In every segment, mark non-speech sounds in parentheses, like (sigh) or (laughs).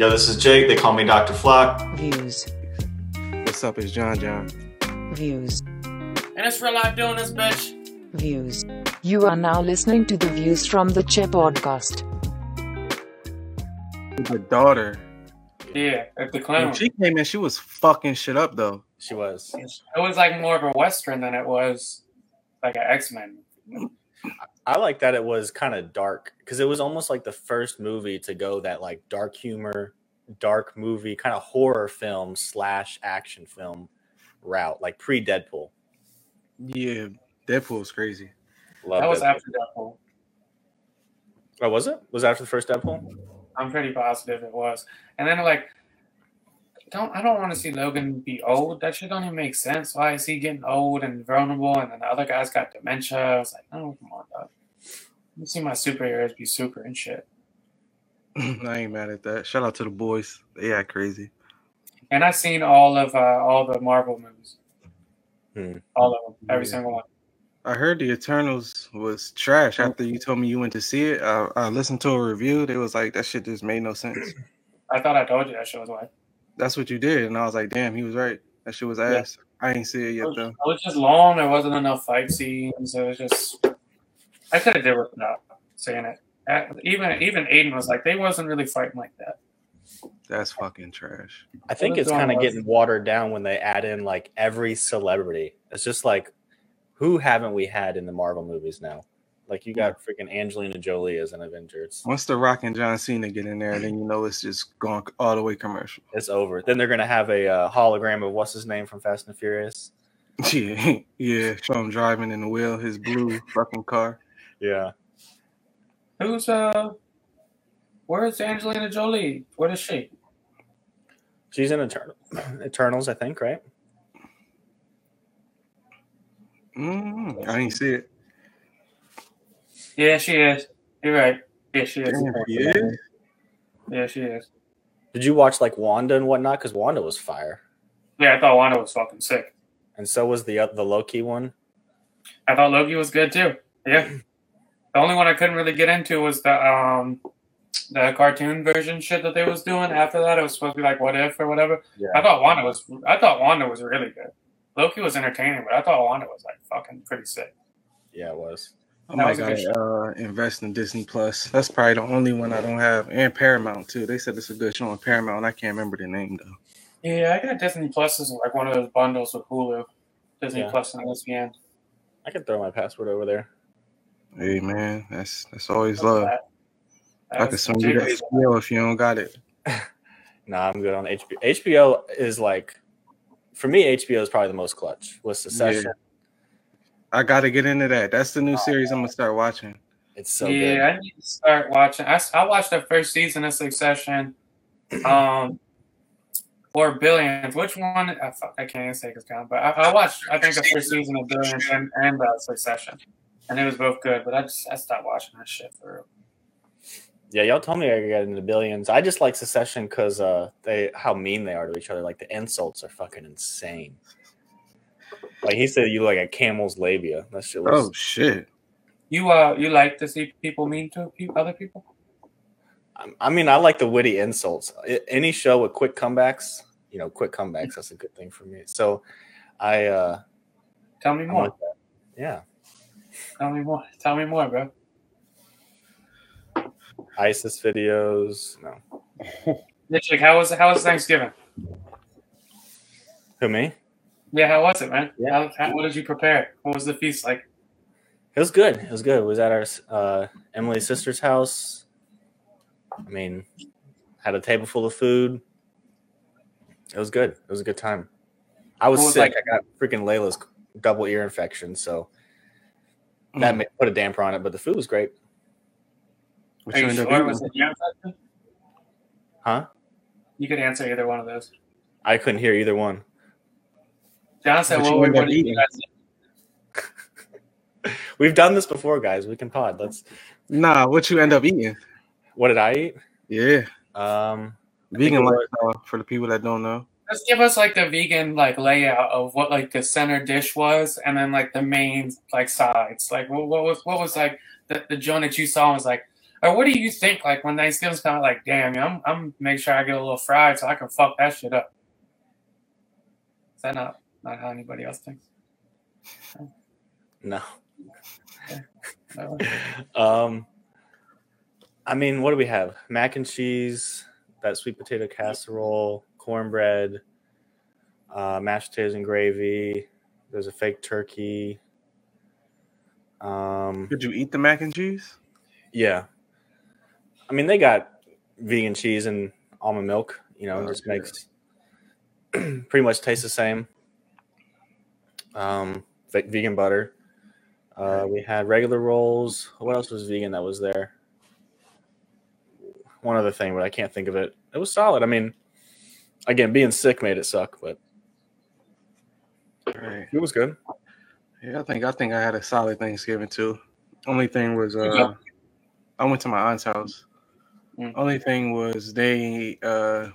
Yo, this is Jake. They call me Dr. Flock. Views. What's up? It's John John. Views. And it's real life doing this, bitch. Views. You are now listening to the Views from the Che podcast. The daughter. Yeah, at the When clown. she came in, she was fucking shit up though. She was. It was like more of a western than it was like an X Men. I like that it was kind of dark because it was almost like the first movie to go that like dark humor, dark movie, kind of horror film slash action film route, like pre Deadpool. Yeah, Deadpool was crazy. Love That was Deadpool. after Deadpool. Oh, was it? Was it after the first Deadpool? I'm pretty positive it was. And then like, don't I don't want to see Logan be old. That shit don't even make sense. Why is he getting old and vulnerable, and then the other guy's got dementia? I was like, oh come on, dog. You see my superheroes be super and shit. (laughs) I ain't mad at that. Shout out to the boys. They act crazy. And I've seen all of uh, all the Marvel movies. Hmm. All of them, every Yeah. single one. I heard the Eternals was trash after you told me you went to see it. I, I listened to a review. They was like that shit just made no sense. I thought I told you that shit was like. That's what you did, and I was like, damn, he was right. That shit was ass. I ain't see it It yet was, though. it was just long. There wasn't enough fight scenes. It was just. I could have did without saying it. Even even Aiden was like, they wasn't really fighting like that. That's fucking trash. I think it's kind of getting watered down when they add in like every celebrity. It's just like, who haven't we had in the Marvel movies now? Like you got freaking Angelina Jolie as an Avenger. It's, Once the Rock and John Cena get in there, then you know it's just going all the way commercial. it's over. Then they're gonna have a uh, hologram of what's his name from Fast and Furious. (laughs) Yeah, yeah. Show him driving in the wheel, his blue fucking car. Yeah. Who's uh? Where's Angelina Jolie? What is she? She's in Eternal, (clears throat) Eternals, I think, right? Mm, I didn't see it. Yeah, she is. You're right. Yeah, she is. Damn, he is? Yeah, she is. Did you watch like Wanda and whatnot? Because Wanda was fire, Yeah, I thought Wanda was fucking sick. and so was the oth- the Loki one. I thought Loki was good too. Yeah. The only one I couldn't really get into was the um the cartoon version shit that they was doing. After that, it was supposed to be like what if or whatever. Yeah. I thought Wanda was I thought Wanda was really good. Loki was entertaining, but I thought Wanda was like fucking pretty sick. Yeah, it was. I That might was a good gotta uh, invest in Disney Plus. That's probably the only one I don't have, and Paramount too. They said it's a good show on Paramount. I can't remember the name though. Yeah, I got Disney Plus as like one of those bundles with Hulu, Disney Yeah. Plus and ESPN. I can throw my password over there. Hey man, that's that's always love. That- I can send you to Jacob's- HBO if you don't got it. (laughs) Nah, I'm good on HBO. HBO is like, for me, HBO is probably the most clutch. With Succession, I gotta get into that. That's the new series I'm gonna start watching. it's so yeah, good. I need to start watching. I, I watched the first season of Succession. (clears throat) Um, or Billions. Which one? I, I can't even say it's count, but I, I watched. I think the first season of Billions and, and uh, Succession, and it was both good. But I just I stopped watching that shit for. real. Yeah, y'all told me I could get into billions. I just like Succession because uh, they how mean they are to each other. Like the insults are fucking insane. Like he said, you look like a camel's labia. That shit was. Oh shit! You uh, you like to see people mean to other people? I- I mean, I like the witty insults. Any show with quick comebacks, you know, quick comebacks. That's a good thing for me. So, I uh, Tell me more. with that. yeah, Tell me more. Tell me more, bro. ISIS videos. No, Nick, how was how was Thanksgiving? who me? Yeah, how was it, man? Yeah. How, how, what did you prepare? What was the feast like? It was good. It was good. It was at our uh, Emily's sister's house. I mean, had a table full of food. It was good. It was a good time. I was, was sick. that? I got freaking Layla's double ear infection, so that ma- put a damper on it. But the food was great. What Are you you end up sure? eating? Was it ear infection? Huh? You could answer either one of those. I couldn't hear either one. John said, What "Well, you end up what did you eating? guys? We've done this before, guys. We can pod. Let's. Nah, what you end up eating? What did I eat? Yeah, Um, vegan it was- lifestyle for the people that don't know. Just give us like the vegan like layout of what like the center dish was, and then like the main like sides. Like what, what was what was like the the joint that you saw was like Or what do you think? Like when Thanksgiving's kind of like, damn, I'm I'm make sure I get a little fried so I can fuck that shit up. Is that not not how anybody else thinks? No. No. (laughs) (laughs) Um, I mean, what do we have? Mac and cheese, that sweet potato casserole, cornbread, uh, mashed potatoes and gravy. There's a fake turkey. Um, Did you eat the mac and cheese? yeah. I mean, they got vegan cheese and almond milk. You know, it Oh, just yeah. makes (clears throat) pretty much tastes the same. Um, ve- vegan butter. Uh, we had regular rolls. What else was vegan that was there? One other thing, but I can't think of it. It was solid. I mean, again, being sick made it suck, but Right. it was good. Yeah, I think I think I had a solid Thanksgiving too. Only thing was uh go. I went to my aunt's house. Mm. Only thing was they uh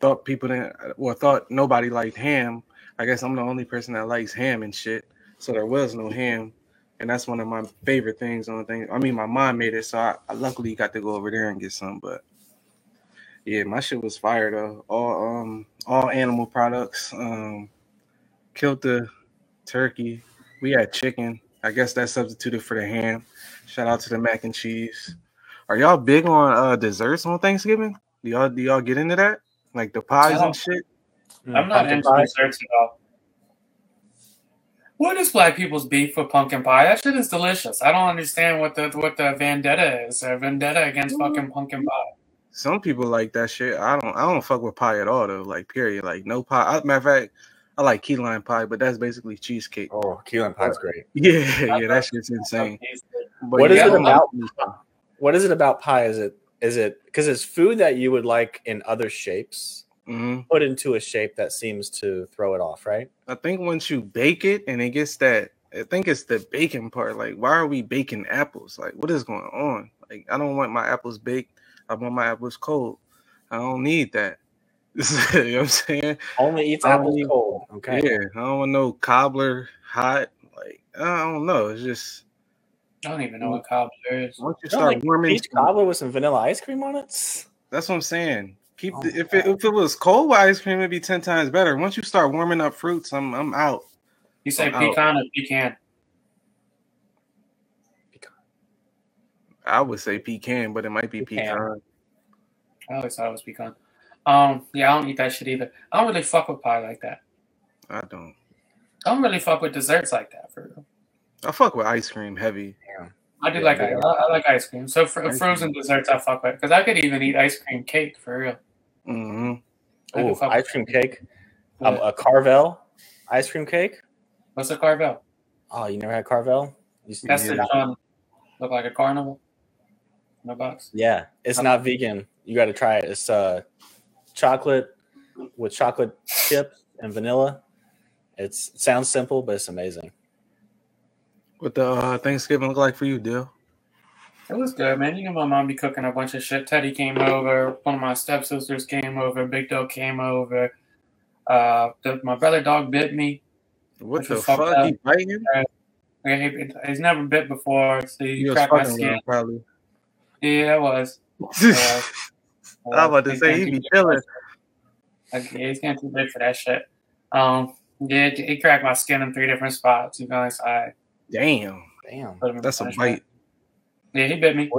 thought people didn't well thought nobody liked ham. I guess I'm the only person that likes ham and shit. So there was no ham. And that's one of my favorite things on the thing. I mean my mom made it, so I, I luckily got to go over there and get some, but yeah, my shit was fire though. All um all animal products. Um killed the turkey. We had chicken. I guess that substituted for the ham. Shout out to the mac and cheese. Are y'all big on uh desserts on Thanksgiving? Do y'all do y'all get into that? Like the pies and shit? Mm, I'm not into pie. desserts at all. What is black people's beef with pumpkin pie? That shit is delicious. I don't understand what the what the vendetta is. A vendetta against mm. fucking pumpkin pie. Some people like that shit. I don't I don't fuck with pie at all though. Like period. Like no pie. I, matter of fact, I like key lime pie, but that's basically cheesecake. Oh, key lime pie's great. (laughs) Yeah, yeah, that shit's insane. But What is yeah, it I don't like about- What is it about pie? Is it is it because it's food that you would like in other shapes, Mhm. put into a shape that seems to throw it off, right? I think once you bake it and it gets that, I think it's the baking part. Like, why are we baking apples? Like, what is going on? Like, I don't want my apples baked. I want my apples cold. I don't need that. (laughs) you know what I'm saying? Only eats I apples need- cold. Okay. Yeah, I don't want no cobbler hot. Like, I don't know. It's just I don't even know what cobbler is. once you You start like warming, peach cobbler with some vanilla ice cream on it. that's what I'm saying. Keep Oh the, if it, if it was cold with ice cream, it'd be ten times better. Once you start warming up fruits, I'm I'm out. You say I'm out. pecan or pecan? Pecan. I would say pecan, but it might be Pecan. pecan. I always thought it was pecan. Um, yeah, I don't eat that shit either. I don't really fuck with pie like that. I don't. I don't really fuck with desserts like that for real. I fuck with ice cream heavy. I do Yeah, like yeah. I, I like ice cream. So for Ice frozen desserts, I fuck with because I could even eat ice cream cake for real. Hmm I do Oh, ice cream cake. Um, a Carvel ice cream cake. What's a Carvel? Oh, you never had Carvel? You s- That's you the not- um, look like a carnival. No box. yeah, it's not vegan. You got to try it. It's uh, chocolate with chocolate chip and vanilla. It's it sounds simple, but it's amazing. What the uh, Thanksgiving look like for you, Dill? It was good, man. You know, my mom be cooking a bunch of shit. Teddy came over. One of my stepsisters came over. Big Dog came over. Uh, the, my brother dog bit me. What the fuck? up. He he- He's never bit before, so he You was cracked my skin. probably. Yeah, it was. (laughs) I was about to say he be chilling. Yeah, he's getting too big for that shit. Um, yeah, he cracked my skin in three different spots. You know, so I Damn, Damn. put him in that's a bite. Yeah, he bit me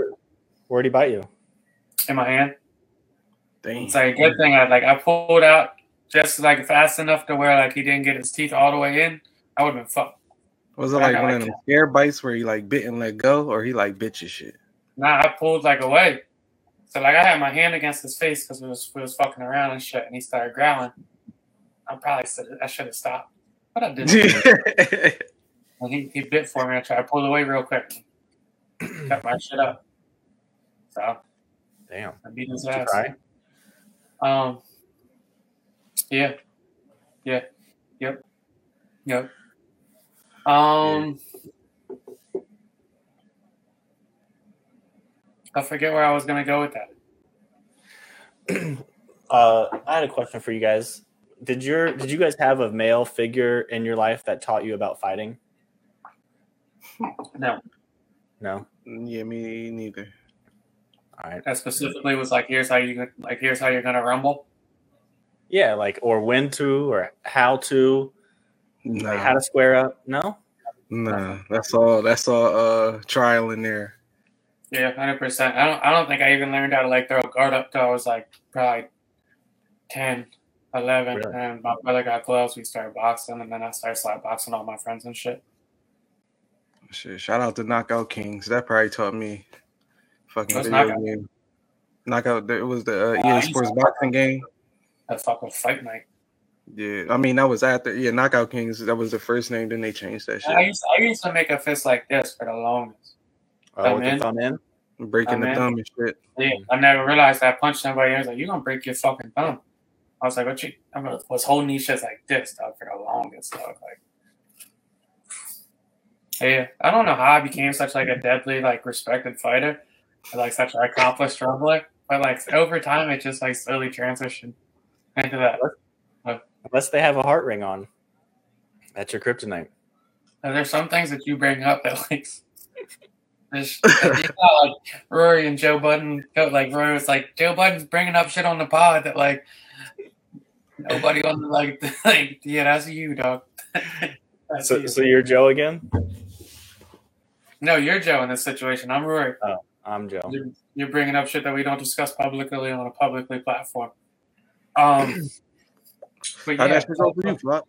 Where'd he bite you? in my hand. Damn. It's like a good thing I like I pulled out just like fast enough to where like he didn't get his teeth all the way in. I would have been fucked. Was it like one like of them scare bites where he like bit and let go, or he like bit your shit? Nah, I pulled like away. So like I had my hand against his face because we was we was fucking around and shit, and he started growling. I probably said I should have stopped, but I didn't. (laughs) and he, he bit for me. I tried to pull away real quick. Kept my shit up. So Damn. I beat his ass. Um. Yeah. Yeah. Yep. Yep. Um. I forget where I was gonna go with that. (clears throat) Uh, I had a question for you guys. Did your did you guys have a male figure in your life that taught you about fighting? No. No. yeah, me neither. All right. That specifically was like, here's how you like, here's how you're gonna rumble. Yeah, like or when to or how to, Nah, like how to square up. No. nah, that's all. That's all. Uh, trial in there. Yeah, hundred percent. I don't. I don't think I even learned how to like throw a guard up till I was like probably 10, 11. Really? and my brother got gloves. We started boxing, and then I started slap boxing all my friends and shit. Shit, shout out to Knockout Kings. That probably taught me fucking What's video Knockout? game. Knockout. It was the uh, Uh, EA used Sports to- boxing game. That fucking fight night. Yeah, I mean that was after. Yeah, Knockout Kings. That was the first name. Then they changed that I shit. used I used to make a fist like this for the longest. Oh, with in. the thumb in. Breaking I'm the in. thumb and shit. Yeah, I never realized I punched somebody. I was like, "You gonna break your fucking thumb?" I was like, "What you?" I was holding these shits like this, dog, for the longest, dog. Like, yeah, I don't know how I became such like a deadly, like respected fighter, or, like such an accomplished rumbler. But like over time, it just like slowly transitioned into that. Unless oh. they have a heart ring on. That's your kryptonite. And there's some things that you bring up that like. There's, (laughs) it's not like Rory and Joe Budden. Like Rory was like, Joe Budden's bringing up shit on the pod that like nobody on the like, (laughs) like yeah, that's you, dog. (laughs) That's So, you. so you're Joe again. No, you're Joe in this situation. I'm Rory. Oh, I'm Joe. You're, you're bringing up shit that we don't discuss publicly on a publicly platform. Um, (clears throat) but How yeah, that go for you, Flop?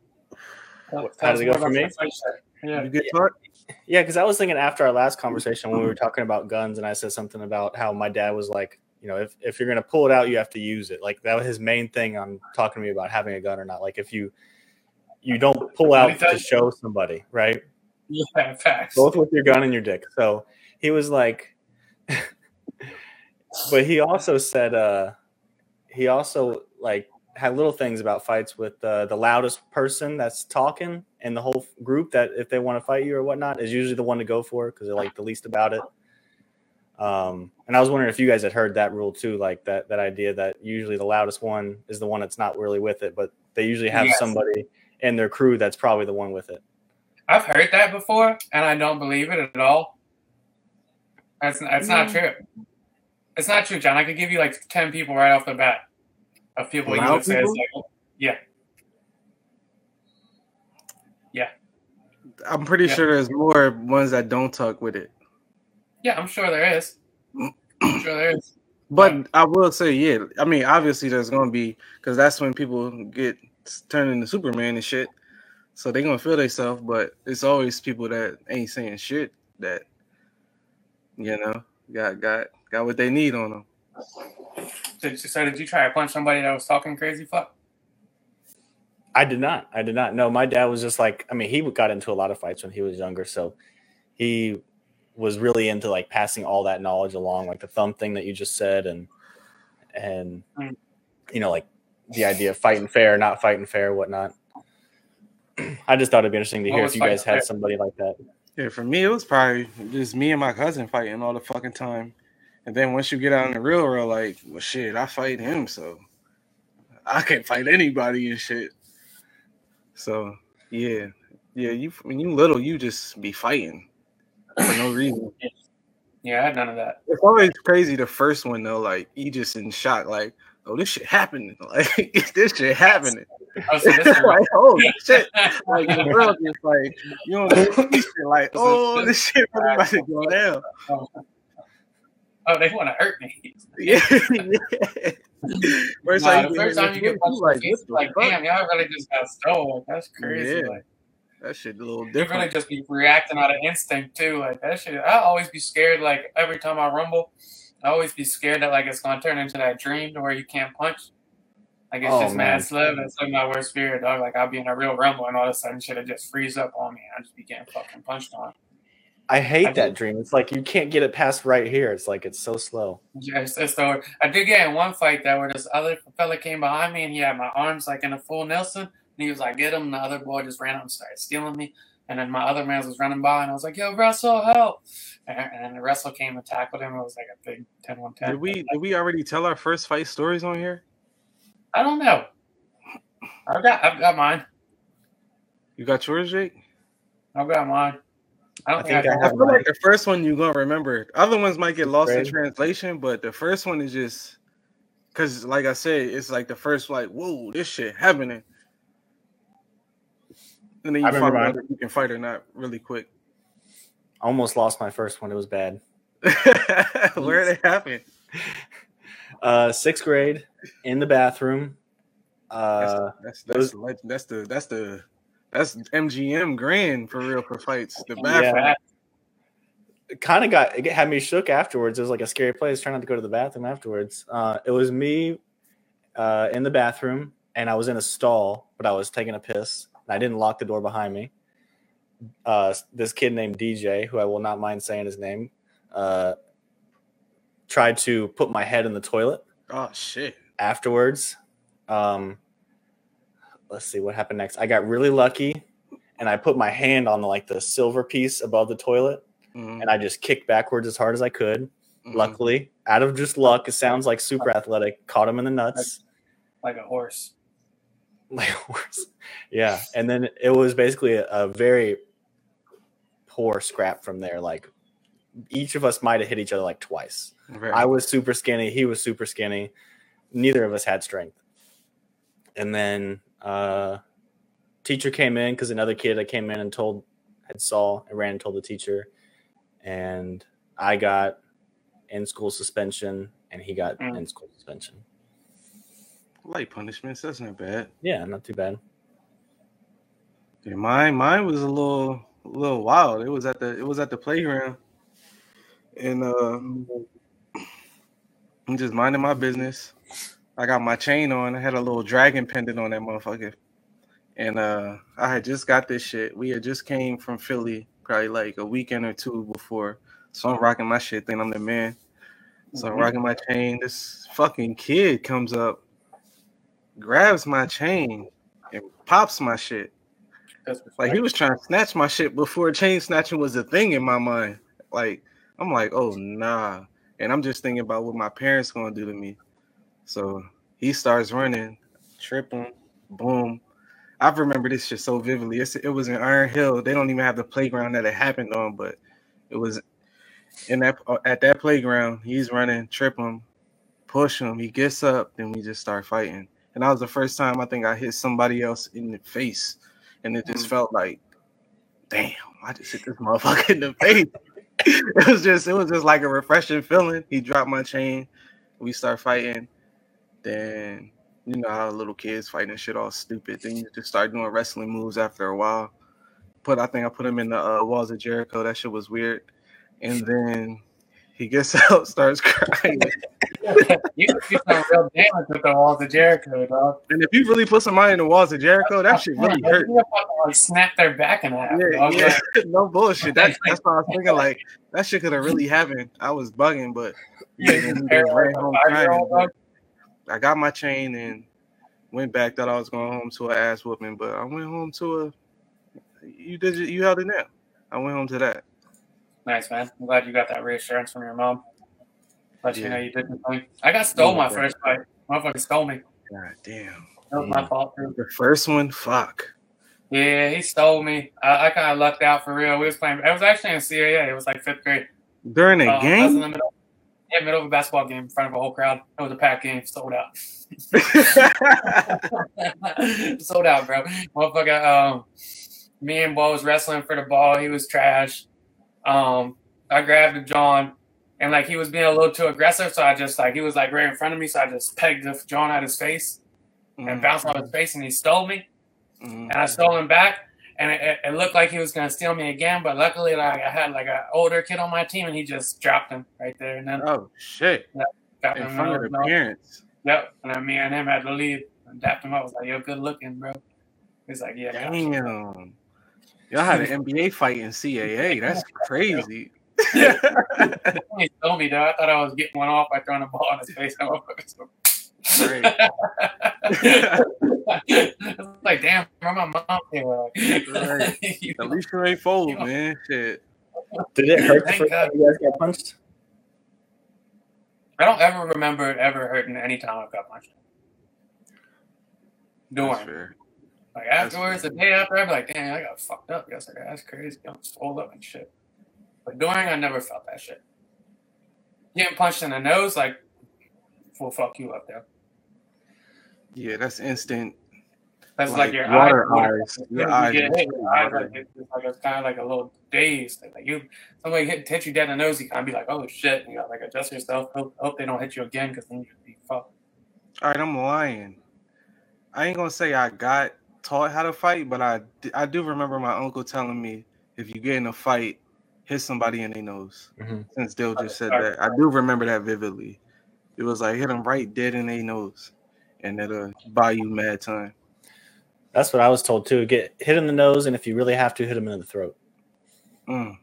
How does it more go for me? your fight. Yeah, You get taught? Yeah, because I was thinking after our last conversation when we were talking about guns, and I said something about how my dad was like, you know, if, if you're gonna pull it out, you have to use it. Like that was his main thing on talking to me about having a gun or not. Like if you you don't pull out to show somebody, right? Yeah, facts. Both with your gun and your dick. So he was like, (laughs) but he also said, uh, he also like had little things about fights with uh, the loudest person that's talking in the whole group that if they want to fight you or whatnot is usually the one to go for because they're like the least about it. Um, and I was wondering if you guys had heard that rule too, like that that idea that usually the loudest one is the one that's not really with it, but they usually have Yes. somebody in their crew that's probably the one with it. I've heard that before, and I don't believe it at all. That's that's not true. It's not true, John. I could give you like ten people right off the bat of people you would say it's people? like, yeah, I'm pretty Yeah. sure there's more ones that don't talk with it. yeah. I'm sure there is. I'm sure there is. (clears throat) But I will say, yeah. I mean, obviously, there's gonna be because that's when people get turned into Superman and shit. So they're gonna feel themselves. But it's always people that ain't saying shit that you know got got got what they need on them. Did you, so did you try to punch somebody that was talking crazy fuck? I did not. I did not. No, my dad was just like, I mean, he got into a lot of fights when he was younger. So he was really into like passing all that knowledge along, like the thumb thing that you just said, and, and, Mm. you know, like the idea of fighting fair, not fighting fair, whatnot. I just thought it'd be interesting to hear if you guys had somebody like that. Yeah, for me, it was probably just me and my cousin fighting all the fucking time. And then once you get out in the real world, like, well, shit, I fight him, so I can't fight anybody and shit. So yeah, yeah, you when you little, you just be fighting for no reason. Yeah, I had none of that. It's always crazy. The first one though, like you just in shock, like, oh, this shit happening, (laughs) like this shit happening. Oh, so (laughs) like, oh shit, (laughs) like the world is like you don't know, shit like, oh, this shit really about to go down. oh, they want to hurt me. Yeah, yeah. First Nah, time the first time you get punched in face, like, damn, y'all really just got stole. Like, that's crazy. Yeah. Like, that shit a little you really different. just be reacting out of instinct too. Like that shit. I always be scared. Like every time I rumble, I always be scared that like it's gonna turn into that dream to where you can't punch. Like it's Oh, just man. mad slow. That's like my worst fear, dog. Like I'll be in a real rumble and all of a sudden shit will just freeze up on me. I just be getting fucking punched on. I hate I that do. dream. It's like you can't get it past right here. It's like it's so slow. Yes, it's the I did get in one fight that where this other fella came behind me and he had my arms like in a full Nelson and he was like, get him. And the other boy just ran up and started stealing me. And then my other man was running by and I was like, yo, Russell, help. And, and then Russell came and tackled him. It was like a big 10 1 10. Did we did we already tell our first fight stories on here? I don't know. I've got, I've got mine. You got yours, Jake? I've got mine. I don't I think I, think I I have feel like the first one you're gonna remember. Other ones might get lost in translation, but the first one is just because, like I said, it's like the first like, whoa, this shit happening, and then you find out if you can fight or not really quick. I almost lost my first one. It was bad. (laughs) Where did it happen? (laughs) Uh, sixth grade in the bathroom. Uh, That's those- that's leg- that's the that's the that's MGM grand for real for fights. The bathroom. it kind of got it had me shook afterwards. It was like a scary place. Trying not to go to the bathroom afterwards. Uh, it was me uh, in the bathroom, and I was in a stall, but I was taking a piss. And I didn't lock the door behind me. Uh, this kid named DJ, who I will not mind saying his name, uh, tried to put my head in the toilet Oh shit. afterwards. Um, let's see what happened next. I got really lucky, and I put my hand on like the silver piece above the toilet, Mhm, and I just kicked backwards as hard as I could. mhm. Luckily, out of just luck, it sounds like super athletic. Caught him in the nuts. like. Like a horse. (laughs) yeah, and then it was basically a, a very poor scrap from there. Like each of us might have hit each other like twice. Right. I was super skinny. He was super skinny. Neither of us had strength. And then uh, teacher came in because another kid I came in and told had saw and ran and told the teacher, and I got in school suspension, and he got Mm. in school suspension. Light punishments. That's not bad. Yeah, not too bad. Yeah, mine mine was a little a little wild. It was at the it was at the playground, and uh, I'm just minding my business. I got my chain on. I had a little dragon pendant on that motherfucker, and uh, I had just got this shit. We had just came from Philly, probably like a weekend or two before. So I'm rocking my shit. Think I'm the man. So I'm Mhm. rocking my chain. This fucking kid comes up, grabs my chain, and pops my shit. Like he was trying to snatch my shit before chain snatching was a thing in my mind. Like I'm like, oh nah. And I'm just thinking about what my parents gonna do to me. So he starts running, tripping, boom. I remember this shit so vividly. It's, it was in Iron Hill. They don't even have the playground that it happened on, but it was in that at that playground. He's running, trip him, push him. He gets up, then we just start fighting. And that was the first time I think I hit somebody else in the face, and it just Mm. felt like, damn, I just hit this motherfucker in the (laughs) face. it was just, it was just like a refreshing feeling. He dropped my chain, we start fighting. Then you know how little kids fighting shit all stupid. Then you just start doing wrestling moves after a while. Put I think I put him in the uh, walls of Jericho. That shit was weird. And then he gets (laughs) out, starts crying. (laughs) you some real damage with the walls of Jericho, dog. And if you really put somebody in the walls of Jericho, that shit really hurt. you fucking, like, snap their back in half. Yeah, dog. yeah. (laughs) no bullshit. That, (laughs) that's what I was thinking. Like that shit could have really happened. I was bugging, but Yeah, yeah, you he just just barely ran home crying. I got my chain and went back. Thought I was going home to an ass whooping, but I went home to a. You did. You held it down. I went home to that. Nice, man. I'm glad you got that reassurance from your mom. Let you know you did the thing. I got stole my Yeah. first fight. Motherfucker stole me. God damn. That was my fault, too. The first one, fuck. Yeah, he stole me. I, I kind of lucked out for real. We was playing. It was actually in CAA. It was like fifth grade. During a Uh, I was in game. the middle. Yeah, middle of a basketball game in front of a whole crowd. It was a packed game, sold out. (laughs) sold out, bro. Motherfucker, um, me and Bo was wrestling for the ball. He was trash. Um, I grabbed John, and like he was being a little too aggressive, so I just like he was like right in front of me, so I just pegged the John out his face and bounced off his face, and he stole me, Mhm. and I stole him back. And it, it- looked like he was gonna steal me again, but luckily, like I had like an older kid on my team, and he just dropped him right there, and then Oh shit! got In front of the parents. Yep. And then me and him had to leave and dapped him up. I was like, yo, good looking, bro. He's like, yeah. gotcha." Damn. Y'all had an NBA fight in CAA. That's (laughs) crazy. He told me, though. I thought I was getting one off by throwing a ball in his face. (laughs) I Great. was (laughs) like, damn, where my mom here? Right. (laughs) You At least you ain't fold, man. Shit. Did it hurt the Thank first God. time you guys got punched? I don't ever remember it ever hurting any time I got punched. That's Doing. Like afterwards, the day after, I'd be like, damn, I got fucked up yesterday. That's crazy. I'm swole up and shit. But during, I never felt that shit. Getting punched in the nose, like, will fuck you up there. Yeah, that's instant. That's Like like, your water eyes. eyes. You Your get eyes hit, your eyes like, it's like it's kind of like a little dazed. Like you, somebody hit, hit you dead in the nose, you kind of be like, "Oh shit!" You got like adjust yourself. Hope, hope they don't hit you again, because then you'd be fucked. All right, I'm lying. I ain't gonna say I got taught how to fight, but I I do remember my uncle telling me if you get in a fight, hit somebody in their nose. Mhm. Since Dill just said that, I do remember that vividly. It was like hit them right dead in their nose, and it'll buy you mad time. That's what I was told too. Get hit in the nose, and if you really have to, hit him in the throat. Mm.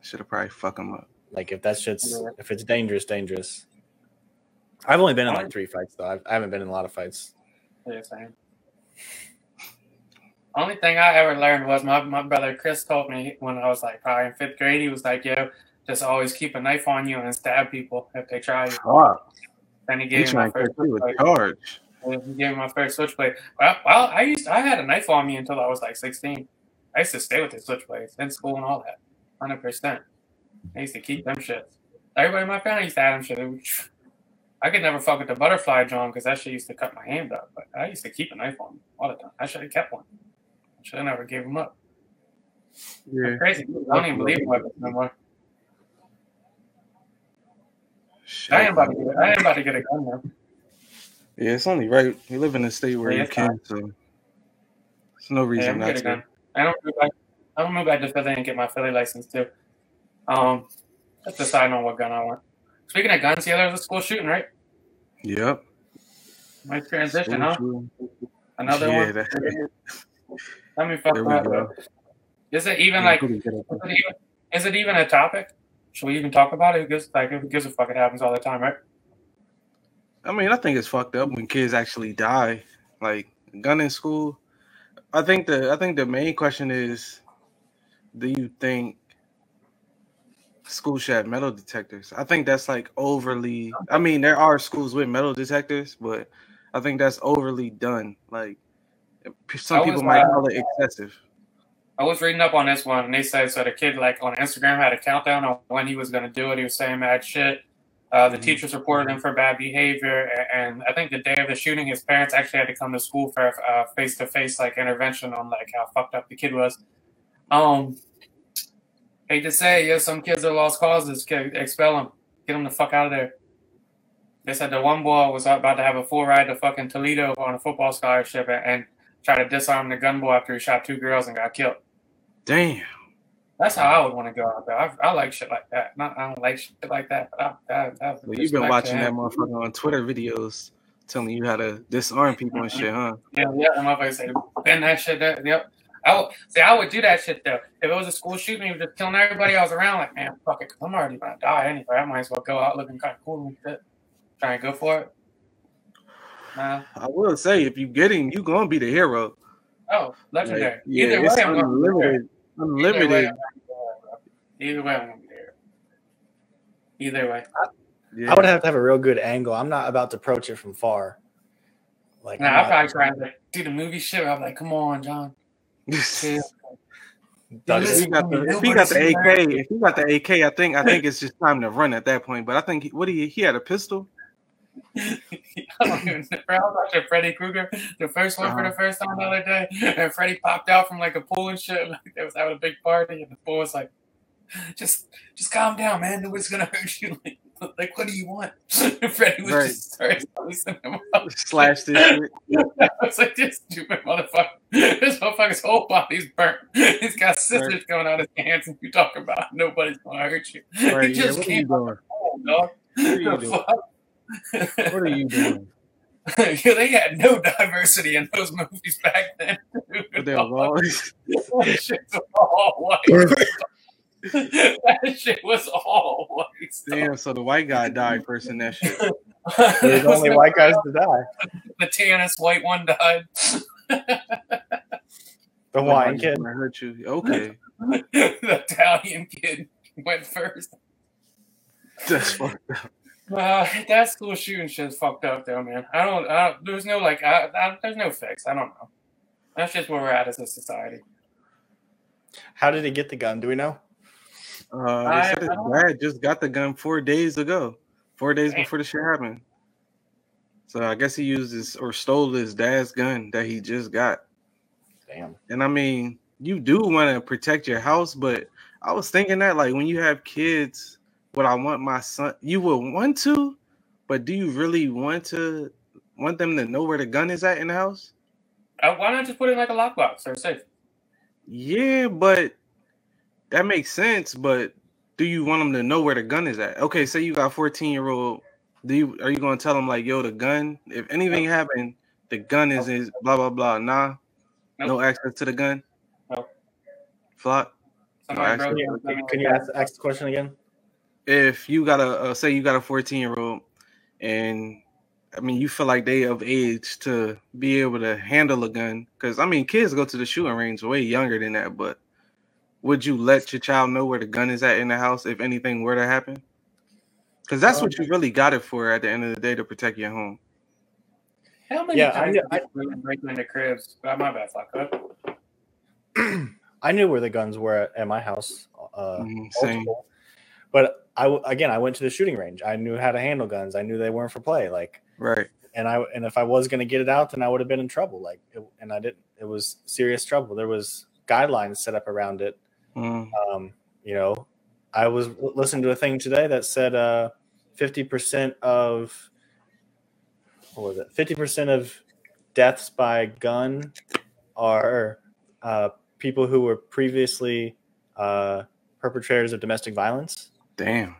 Should have probably fuck them up. Like if that shit's if it's dangerous, dangerous. I've only been in like three fights though. I've, I haven't been in a lot of fights. Yeah, same. Only thing I ever learned was my, my brother Chris told me when I was like probably in fifth grade. He was like, "Yo, just always keep a knife on you and stab people if they try you." Fuck. Then he He gave me my first. catch you with switchblade. charge. He gave me my first switchblade. Well, well, I used I had a knife on me until I was like sixteen. I used to stay with the switchblades in school and all that, hundred percent. I used to keep them shits. Everybody in my family used to have them shit. It I could never fuck with the butterfly John because that shit used to cut my hand up. But I used to keep a knife on me all the time. I should have kept one. I should have never gave them up. Yeah. Crazy. I don't even believe in weapons no more. Shit. I ain't about to get. I ain't about to get a gun now. Yeah, it's only right. You live in a state where Yeah, you can, so there's no reason I'm not to. I don't move back. I don't move back to Philly and get my Philly license too. Um, just deciding on what gun I want. Speaking of guns, yeah, there was a school shooting, right? Yep. Nice transition, huh? Another yeah, one. (laughs) Let me fuck that. go. Is it even Yeah, like? Is it even, is it even a topic? Should we even talk about it? Who gives like who gives a fuck? It happens all the time, right? I mean, I think it's fucked up when kids actually die, like gun in school. I think the I think the main question is, do you think schools should have metal detectors? I think that's like overly. I mean, there are schools with metal detectors, but I think that's overly done. Like some people might uh, call it excessive. I was reading up on this one, and they said so. The kid, like on Instagram, had a countdown on when he was going to do it. He was saying mad shit. Uh, the Mhm. teachers reported him for bad behavior, a- and I think the day of the shooting, his parents actually had to come to school for a face to face like intervention on like how fucked up the kid was. Um, hate to say, yeah, some kids are lost causes. Expel them, get them the fuck out of there. They said the one boy was about to have a full ride to fucking Toledo on a football scholarship and, and try to disarm the gun boy after he shot two girls and got killed. Damn. That's how I would want to go out there. I, I like shit like that. Not I don't like shit like that, but I, I, I Well, you've been watching that motherfucker on Twitter videos telling you how to disarm people and shit, huh? Yeah, yeah. The motherfucker say bend that shit. There. Yep. I would see. I would do that shit though. If it was a school shooting, he was just killing everybody I was around. Like, man, fuck it, 'cause I'm already gonna die anyway. I might as well go out looking kind of cool and shit. Try and go for it. Nah. I will say, if you get him, you gonna be the hero. Oh, legendary. Like, yeah, Either it's way, I'm gonna be there. unlimited. Either way, Unlimited. I'm gonna be. Either way, I'm gonna be there. Either way. Yeah. I would have to have a real good angle. I'm not about to approach it from far. Like, Nah, I'm probably try to do the movie shit. I'm like, come on, John. (laughs) (laughs) Chill. If he got the if he got the AK, if he got the AK, I think I think (laughs) it's just time to run at that point. But I think he, what he he had a pistol. (laughs) I don't even know. Was watching Freddy Krueger, the first one for the uh-huh. first time the other day, and Freddy popped out from like a pool and shit. (laughs) Like they was having a big party, and the fool was like, "Just, just calm down, man. Nobody's gonna (laughs) hurt you. Like, like what do you want?" And Freddy was Right. just started slicing him up. Slash this shit. I was like, "This stupid motherfucker. This motherfucker's whole body's burnt. He's got scissors Right. coming out his hands, and you talk about nobody's gonna hurt you. Right, he just you came home, dog. What are you The doing? Fuck? What are you doing? (laughs) yeah, they had no diversity in those movies back then. But they're always (laughs) that shit was all white. (laughs) that shit was all white. damn. So the white guy died first in that shit. There's only white guys to die. The Tannis white one died. The Hawaiian Nobody's kid. gonna hurt you. Okay, the Italian kid went first. that's fucked up. Uh, that school shooting shit's fucked up though, man. I don't. I don't there's no like. I, I, there's no fix. I don't know. That's just where we're at as a society. How did he get the gun? Do we know? Uh, they I- said his dad just got the gun four days ago, four days Damn. before the shit happened. So I guess he used his or stole his dad's gun that he just got. Damn. And I mean, you do want to protect your house, but I was thinking that like when you have kids, what I want my son, you would want to, but do you really want to want them to know where the gun is at in the house? Uh, why not just put it in like a lockbox or safe? Yeah, but that makes sense. But do you want them to know where the gun is at? Okay, say you got 14 year old. Do you are you gonna tell them like, yo, the gun? If anything happened, the gun is is blah blah blah. Nah, no access to the gun. Nope. Flock. No, broke actually, in, Can, something can like you ask, ask the question again? If you got a uh, say you got a 14 year old, and I mean you feel like they of age to be able to handle a gun, because I mean kids go to the shooting range way younger than that, but would you let your child know where the gun is at in the house if anything were to happen? Because that's what you really got it for at the end of the day to protect your home. How many Yeah, I times knew- have breaking into cribs? Oh, my bad, fuck. Go ahead. (clears throat) I knew where the guns were at, at my house. Uh, same. But I again, I went to the shooting range. I knew how to handle guns. I knew they weren't for play. Like, Right. and I and if I was going to get it out, then I would have been in trouble. Like, it, and I didn't. It was serious trouble. There was guidelines set up around it. Mm, Um, you know, I was listening to a thing today that said uh, 50% of what was it? 50% of deaths by gun are uh, people who were previously uh, perpetrators of domestic violence, damn.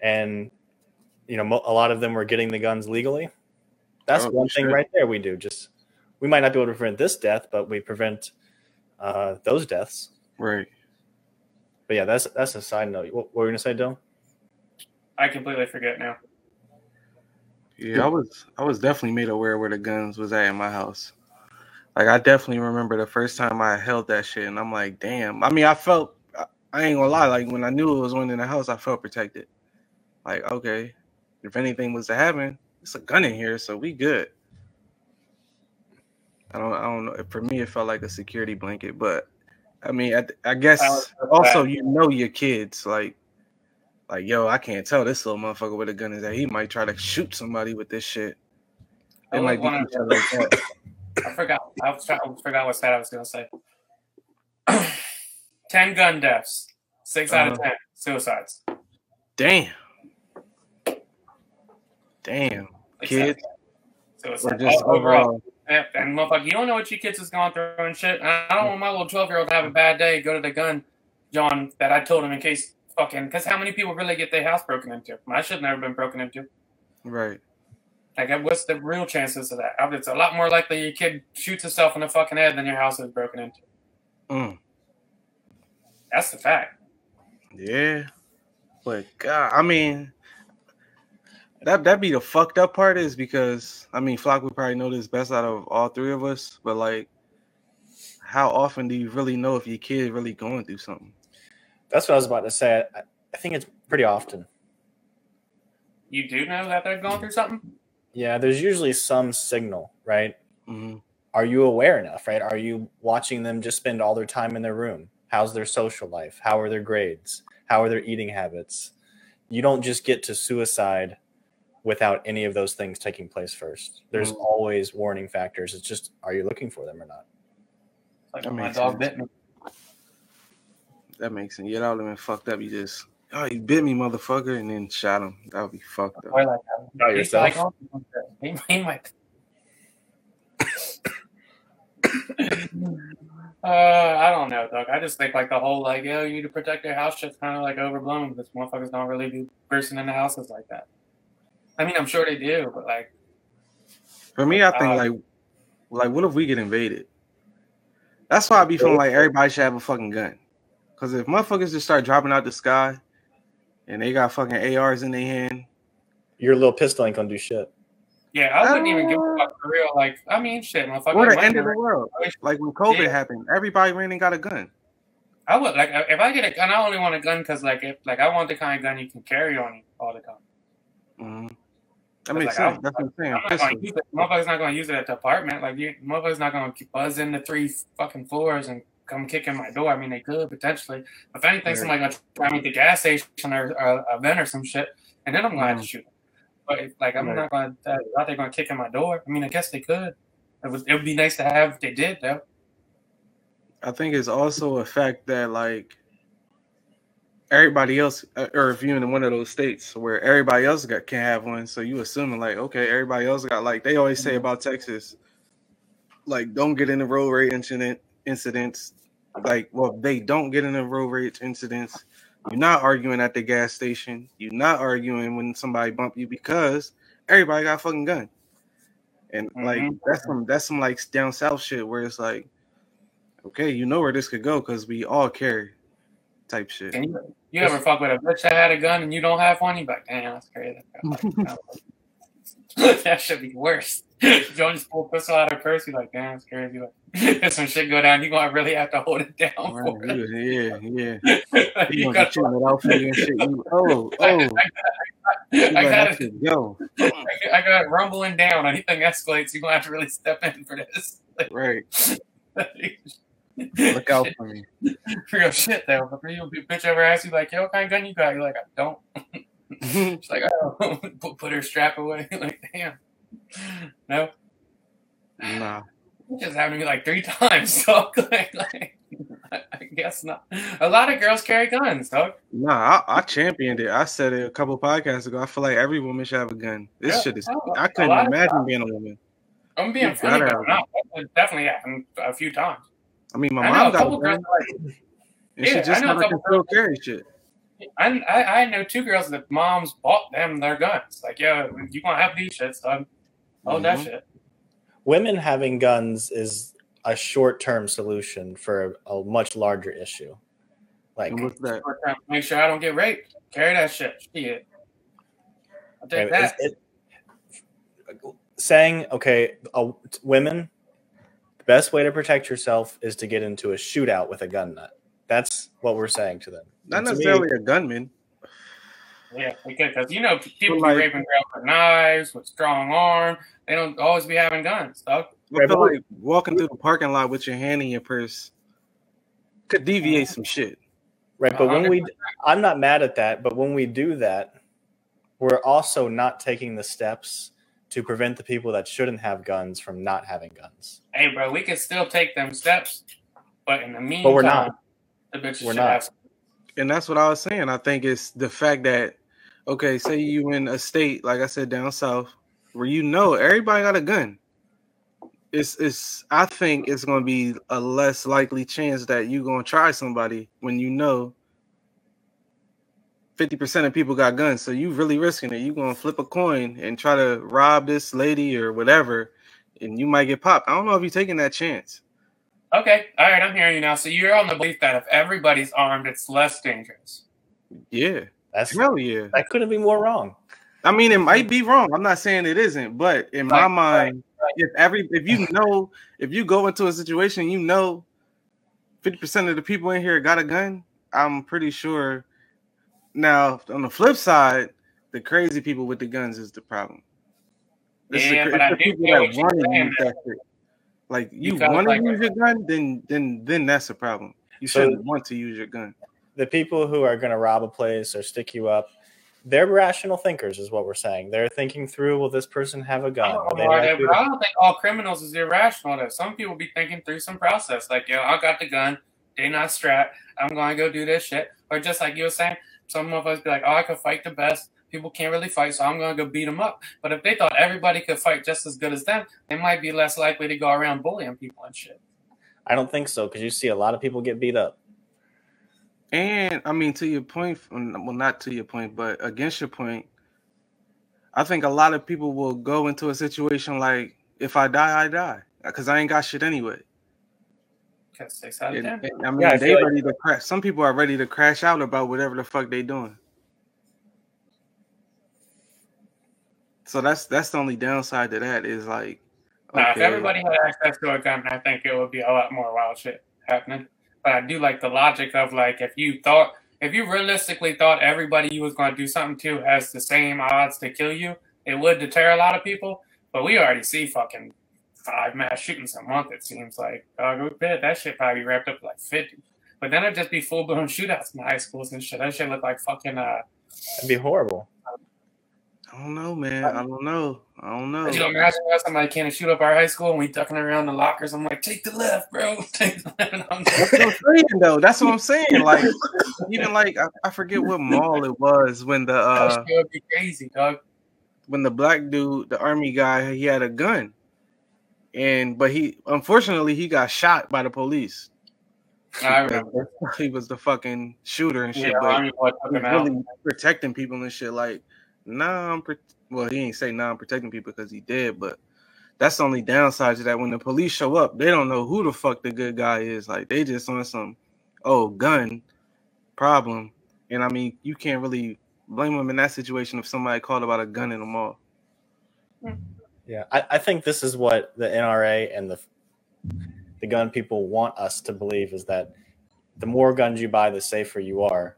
and you know, a lot of them were getting the guns legally. That's Oh, one thing shit. right there. We do just we might not be able to prevent this death, but we prevent uh, those deaths. Right. But yeah, that's that's a side note. What, what were you gonna say, Dylan? I completely forget now. Yeah, I was I was definitely made aware where the guns was at in my house. Like I definitely remember the first time I held that shit, and I'm like, damn. I mean, I felt I- I ain't gonna lie. Like when I knew it was one in the house, I felt protected. Like okay, if anything was to happen, it's a gun in here, so we good. I don't I don't know. For me, it felt like a security blanket, but I mean, I, I guess I also you know your kids like. Like yo, I can't tell this little motherfucker with a gun is that he might try to shoot somebody with this shit. I It was might be like that. (coughs) I forgot. I, was, I forgot what stat I was to say. (coughs) 10 gun deaths, 6 out of Uh-huh. 10 suicides. Damn. Damn. Six Kids 10 or just Oh, overall. and motherfucker, you don't know what your kids is going through and shit. I don't want my little 12 year old to have a bad day, go to the gun, John, that I told him in case fucking. Because how many people really get their house broken into? My shit never been broken into. Right. Like, what's the real chances of that? It's a lot more likely your kid shoots himself in the fucking head than your house is broken into. Mm. That's the fact. Yeah. But God, I mean that that be the fucked up part is because I mean Flock would probably know this best out of all three of us, but like how often do you really know if your kid really going through something? That's what I was about to say. I, I think it's pretty often. You do know that they're going through something? Yeah, there's usually some signal, right? hmm Are you aware enough, right? Are you watching them just spend all their time in their room? How's their social life? How are their grades? How are their eating habits? You don't just get to suicide without any of those things taking place first. There's Mm. always warning factors. It's just, are you looking for them or not? Like That my makes dog sense. bit me. That makes sense. Yeah, that would have been fucked up. You just oh you bit me, motherfucker, and then shot him. That would be fucked up. Or like. Not yourself. like, oh, he, he might. (coughs) (coughs) (coughs) uh, I don't know, Doug. I just think like the whole like, yo, you need to protect your house shit's kind of like overblown because motherfuckers don't really be bursting into houses like that. I mean, I'm sure they do, but like, For me, I think Uh, like, like, what if we get invaded? That's why I be feeling like everybody should have a fucking gun. Cause if motherfuckers just start dropping out the sky, and they got fucking ARs in their hand, Your little pistol ain't gonna do shit. Yeah, I wouldn't even give a fuck for real. Like, I mean, shit, motherfucker. we're the end of the world. Like when COVID Yeah. happened, everybody ran and got a gun. I would like if I get a gun. I only want a gun because like if like I want the kind of gun you can carry on you all the time. Mhm. That makes Like, sense. That's what I'm saying. I'm not use it. Motherfucker's not gonna use it at the apartment. Like you, motherfuckers not gonna buzz in the three fucking floors and come kick in my door. I mean, they could potentially. If anything, Right. somebody gonna try me at the gas station or, or a vent or some shit, and then I'm gonna have to Mhm. shoot. But like, I'm Right. not gonna. Uh, out there gonna kick in my door. I mean, I guess they could. It was. It would be nice to have if they did though. I think it's also a fact that like everybody else, uh, or if you're in one of those states where everybody else got can have one, so you assuming like okay, everybody else got like they always say about Texas, like don't get in the road rage incident incidents. Like, well, they don't get in the road rage incidents. You're not arguing at the gas station. You're not arguing when somebody bump you because everybody got a fucking gun. And like Mhm. that's some that's some like down south shit where it's like, okay, you know where this could go because we all carry type shit. You, you ever fuck with a bitch that had a gun and you don't have one? You like, damn, that's crazy. (laughs) (laughs) that should be worse. Jones just pull a pistol out of purse. You like, damn, that's crazy. Like, (laughs) if some shit go down, you gonna really have to hold it down for Right, it. yeah, yeah, (laughs) yeah. You you gonna got, get you in that outfit and shit. You, oh, oh, you I like, got that shit go. I got rumbling down. Anything escalates, you're gonna have to really step in for this. Right. Look out for me. Real shit though. If you bitch ever asks you like, yo, what kind of gun you got? You're like, I don't. (laughs) She's like, oh, (laughs) put, put her strap away. (laughs) like, damn. No, nah. it just happened to me like three times. So like, like, I guess not. A lot of girls carry guns, dog. Nah, I, I championed it. I said it a couple podcasts ago. I feel like every woman should have a gun. This Yeah. shit is. Oh, I a couldn't imagine being a woman. I'm being You funny, but have no, it definitely happened a few times. I mean, my I know mom a got couple a girls. gun, are Like, and she just I know a never couple concealed carry shit. I, I I know two girls that moms bought them their guns. Like, yo, you gonna have these shits, dog. Oh, that Mhm. shit. Women having guns is a short-term solution for a much larger issue. Like And what's that? Short term, Make sure I don't get raped. Carry that shit. Shit. I'll take it- that. it- saying, okay, uh, women, the best way to protect yourself is to get into a shootout with a gun nut. That's what we're saying to them. Not And to me- necessarily a gunman. Yeah, because you know people But, like- be raping girls with knives, with strong arm. They don't always be having guns, dog. I feel like walking through the parking lot with your hand in your purse could deviate some shit. Right, but when we, I'm not mad at that, but when we do that, we're also not taking the steps to prevent the people that shouldn't have guns from not having guns. Hey, bro, we can still take them steps, but in the meantime, But we're not. The bitches We're not. have. And that's what I was saying. I think it's the fact that, okay, say you in a state, like I said, down south, where you know everybody got a gun. It's it's I think it's gonna be a less likely chance that you gonna try somebody when you know 50% of people got guns. So you really risking it. You gonna flip a coin and try to rob this lady or whatever, and you might get popped. I don't know if you're taking that chance. Okay, all right, I'm hearing you now. So you're on the belief that if everybody's armed, it's less dangerous. Yeah. That's Hell yeah. that couldn't be more wrong. I mean, it might be wrong. I'm not saying it isn't, but in my Right, mind, if every if you know if you go into a situation, you know, fifty percent of the people in here got a gun. I'm pretty sure. Now, on the flip side, the crazy people with the guns is the problem. This is the, Yeah, but it's I the do people that what you're want to saying, use that shit. Like you Because, want to like- use your gun, then then then that's a problem. You So- shouldn't want to use your gun. The people who are going to rob a place or stick you up, they're rational thinkers, is what we're saying. They're thinking through, will this person have a gun? don't, Are they know, but I don't think all criminals is irrational. Though some people be thinking through some process, like yo, I got the gun, they not strapped, I'm gonna go do this shit, or just like you were saying, some of us be like, oh, I could fight the best. People can't really fight, so I'm gonna go beat them up. But if they thought everybody could fight just as good as them, they might be less likely to go around bullying people and shit. I don't think so because you see a lot of people get beat up. And I mean, to your point, well, not to your point, but against your point, I think a lot of people will go into a situation like, if I die, I die, because I ain't got shit anyway. Six out of ten. and, I mean, Yeah, I they feel like- ready to crash. Some people are ready to crash out about whatever the fuck they doing. So that's that's the only downside to that is like, Now, if everybody had access to a gun, I think it would be a lot more wild shit happening. But I do like the logic of like if you thought, if you realistically thought everybody you was going to do something to has the same odds to kill you, it would deter a lot of people. But we already see fucking five mass shootings a month. It seems like dog. bet that shit probably wrapped up like fifty. But then it'd just be full blown shootouts in high schools and shit. That shit look like fucking uh. It'd be horrible. I don't know, man. I don't know. I don't know. Could you imagine if somebody came to shoot up our high school and we ducking around the lockers? I'm like, take the left, bro. (laughs) Take the left. I'm That's what I'm saying, though. That's what I'm saying. Like, even like I, I forget what mall it was when the uh would be crazy, dog. when the black dude, the army guy, he had a gun, and but he unfortunately he got shot by the police. I remember. (laughs) He was the fucking shooter and shit, Yeah, but Army boy he was out. really protecting people and shit. Like, I'm well, he ain't say I'm protecting people because he did, but that's the only downside to that. When the police show up, they don't know who the fuck the good guy is. Like, they just on some oh gun problem, and I mean, you can't really blame them in that situation if somebody called about a gun in the mall. Yeah, I, I think this is what the NRA and the the gun people want us to believe is that the more guns you buy, the safer you are.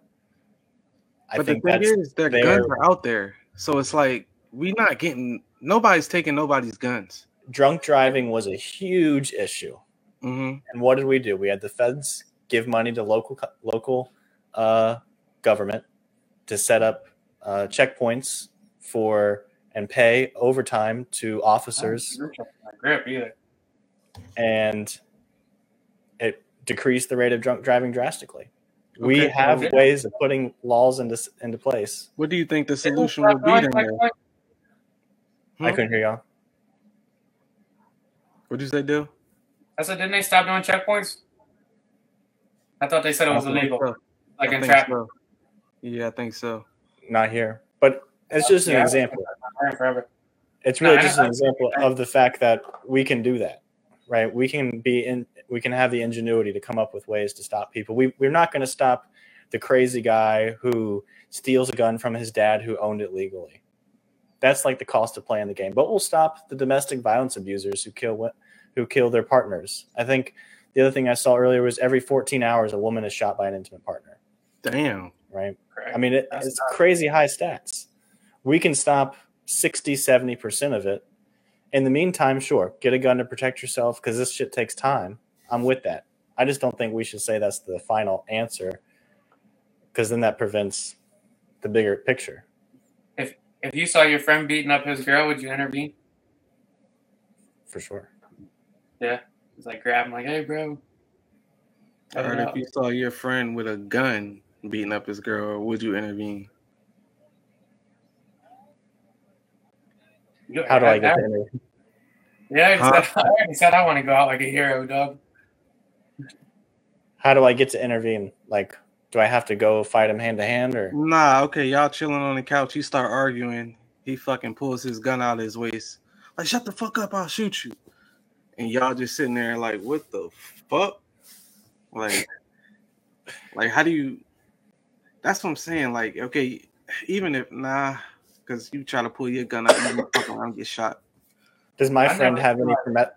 I but the think thing that's is, their their- guns are out there, so it's like we're not getting nobody's taking nobody's guns. drunk driving was a huge issue. hmm And what did we do? We had the feds give money to local local uh, government to set up uh, checkpoints for and pay overtime to officers, grip either. and it decreased the rate of drunk driving drastically. We Okay. have Yeah. ways of putting laws into into place. What do you think the solution stop would be then? checkpoints? though? I Hmm? couldn't hear y'all. What'd you say, do? I said, didn't they stop doing checkpoints? I thought they said it was illegal, like I in think traffic. so. Yeah, I think so. Not here, but it's just an Yeah. example. Forever. It's really I- just an example of the fact that we can do that, right? We can be in, we can have the ingenuity to come up with ways to stop people. We, we're not going to stop the crazy guy who steals a gun from his dad who owned it legally. That's like the cost of playing the game. But we'll stop the domestic violence abusers who kill who kill their partners. I think the other thing I saw earlier was every 14 hours a woman is shot by an intimate partner, Damn. right? Correct. I mean, it, it's crazy high stats. We can stop 60, 70% of it. In the meantime, sure, get a gun to protect yourself because this shit takes time. I'm with that. I just don't think we should say that's the final answer because then that prevents the bigger picture if if you saw your friend beating up his girl, would you intervene? for sure. Yeah, it's like grab him, like, hey, bro. I heard if you saw your friend with a gun beating up his girl, would you intervene? You- How do I get to interview? Yeah, I Huh? said, (laughs) I already said I want to go out like a hero, dog. How do I get to intervene? Like, do I have to go fight him hand to hand or? Nah, okay, y'all chilling on the couch. He start arguing. He fucking pulls his gun out of his waist. Like, shut the fuck up, I'll shoot you. And y'all just sitting there like, what the fuck? Like, like how do you that's what I'm saying. Like, okay, even if nah, because you try to pull your gun out, you gonna fuck around and get shot. Does my I friend have any prime-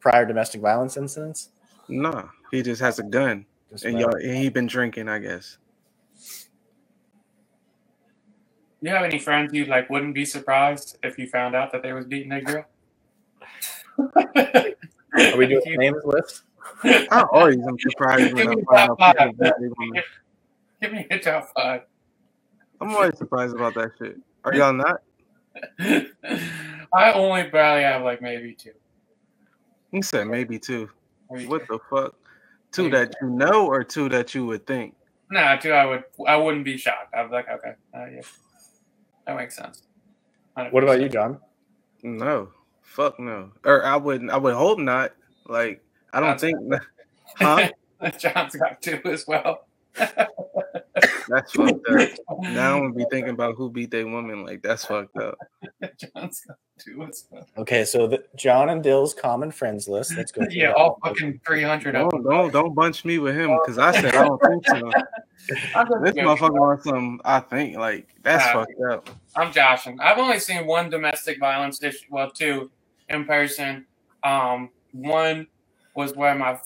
prior domestic violence incidents? No, he just has a gun. Just And y'all and he been drinking, I guess. You have any friends you like wouldn't be surprised if you found out that they was beating a girl? Are we doing (laughs) names list? I always am surprised when I Give me find top out people five. beat their. Give me a top five. I'm always surprised about that shit. Are y'all not? (laughs) I only barely have like maybe two. You said maybe two. Maybe What two. the fuck? Two Maybe that you know or two that you would think? Nah, two. I would. I wouldn't be shocked. I was like, okay, uh, yeah, that makes sense. What about you, John? No. Fuck no. Or I wouldn't I would hope not. Like I don't That's- think (laughs) huh? (laughs) John's got two as well. That's fucked up. Now I'm gonna be thinking about who beat their woman. Like that's fucked up. (laughs) John's got two as well. Okay, so the John and Dill's common friends list. Let's go. (laughs) through Yeah, that. all fucking three hundred of Don't don't don't bunch me with him because I said I don't think so. (laughs) I'm, This motherfucker wants some. I think like that's Nah. fucked up. I'm joshing. I've only seen one domestic violence issue, well, two in person. Um, one was where my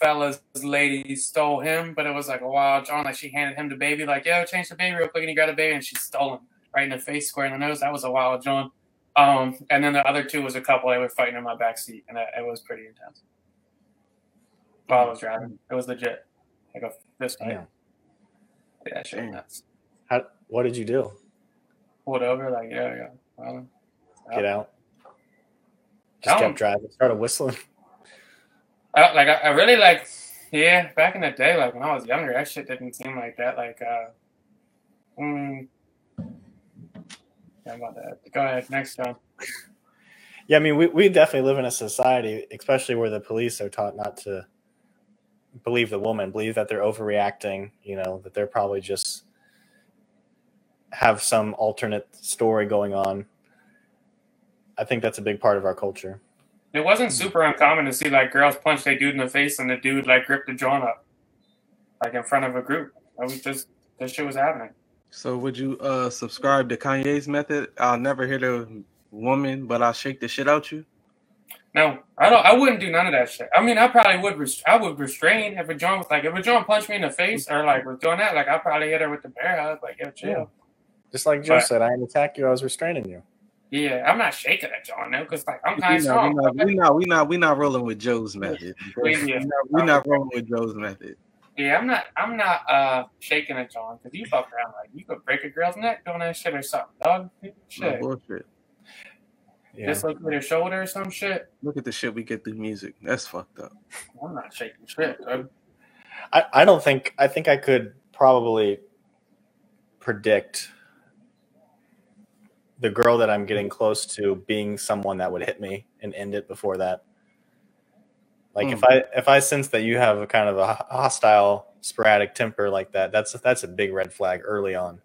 fella's lady stole him, but it was like a wild John. Like she handed him the baby, like, yo, change the baby real quick, and he got a baby, and she stole him right in the face, square in the nose. That was a wild John. Um, and then the other two was a couple. They were fighting in my back seat, and it, it was pretty intense. While I was driving, it was legit, like a fist fight. Damn. Yeah, that shit was Damn. nuts. How, what did you do? Pulled over, like yeah, yeah. Well, Get out. Just kept driving. Started whistling. (laughs) I, like I, I really like, yeah. Back in the day, like when I was younger, that shit didn't seem like that. Like, uh, mm, yeah, about that. Go ahead, next one. Yeah, I mean, we, we definitely live in a society, especially where the police are taught not to believe the woman, believe that they're overreacting, you know, that they're probably just have some alternate story going on. I think that's a big part of our culture. It wasn't super uncommon to see like girls punch their dude in the face and the dude like grip the joint up, like in front of a group. That was just this shit was happening. So would you uh subscribe to Kanye's method? I'll never hit a woman, but I'll shake the shit out you. No, I don't. I wouldn't do none of that shit. I mean, I probably would. Rest- I would restrain if a joint was like if a joint punched me in the face or like was doing that. Like I probably hit her with the bear hug. Like yo, chill. Just like Joe Right. said, I didn't attack you, I was restraining you. Yeah, I'm not shaking that joint now because like I'm We kind of not, we strong. not, we not, we not, we not rolling with Joe's method. (laughs) We Yeah. not, we not rolling with Joe's method. Yeah, I'm not. I'm not uh shaking a joint because you fuck around like you could break a girl's neck doing that shit or something, dog. No Shit, bullshit. Yeah. dislocate her shoulder or some shit. Look at the shit we get through music. That's fucked up. I'm not shaking shit. Dog. I, I don't think I think I could probably predict the girl that I'm getting close to being someone that would hit me and end it before that. Like if Hmm. I if I sense that you have a kind of a hostile sporadic temper like that, that's that's a big red flag early on.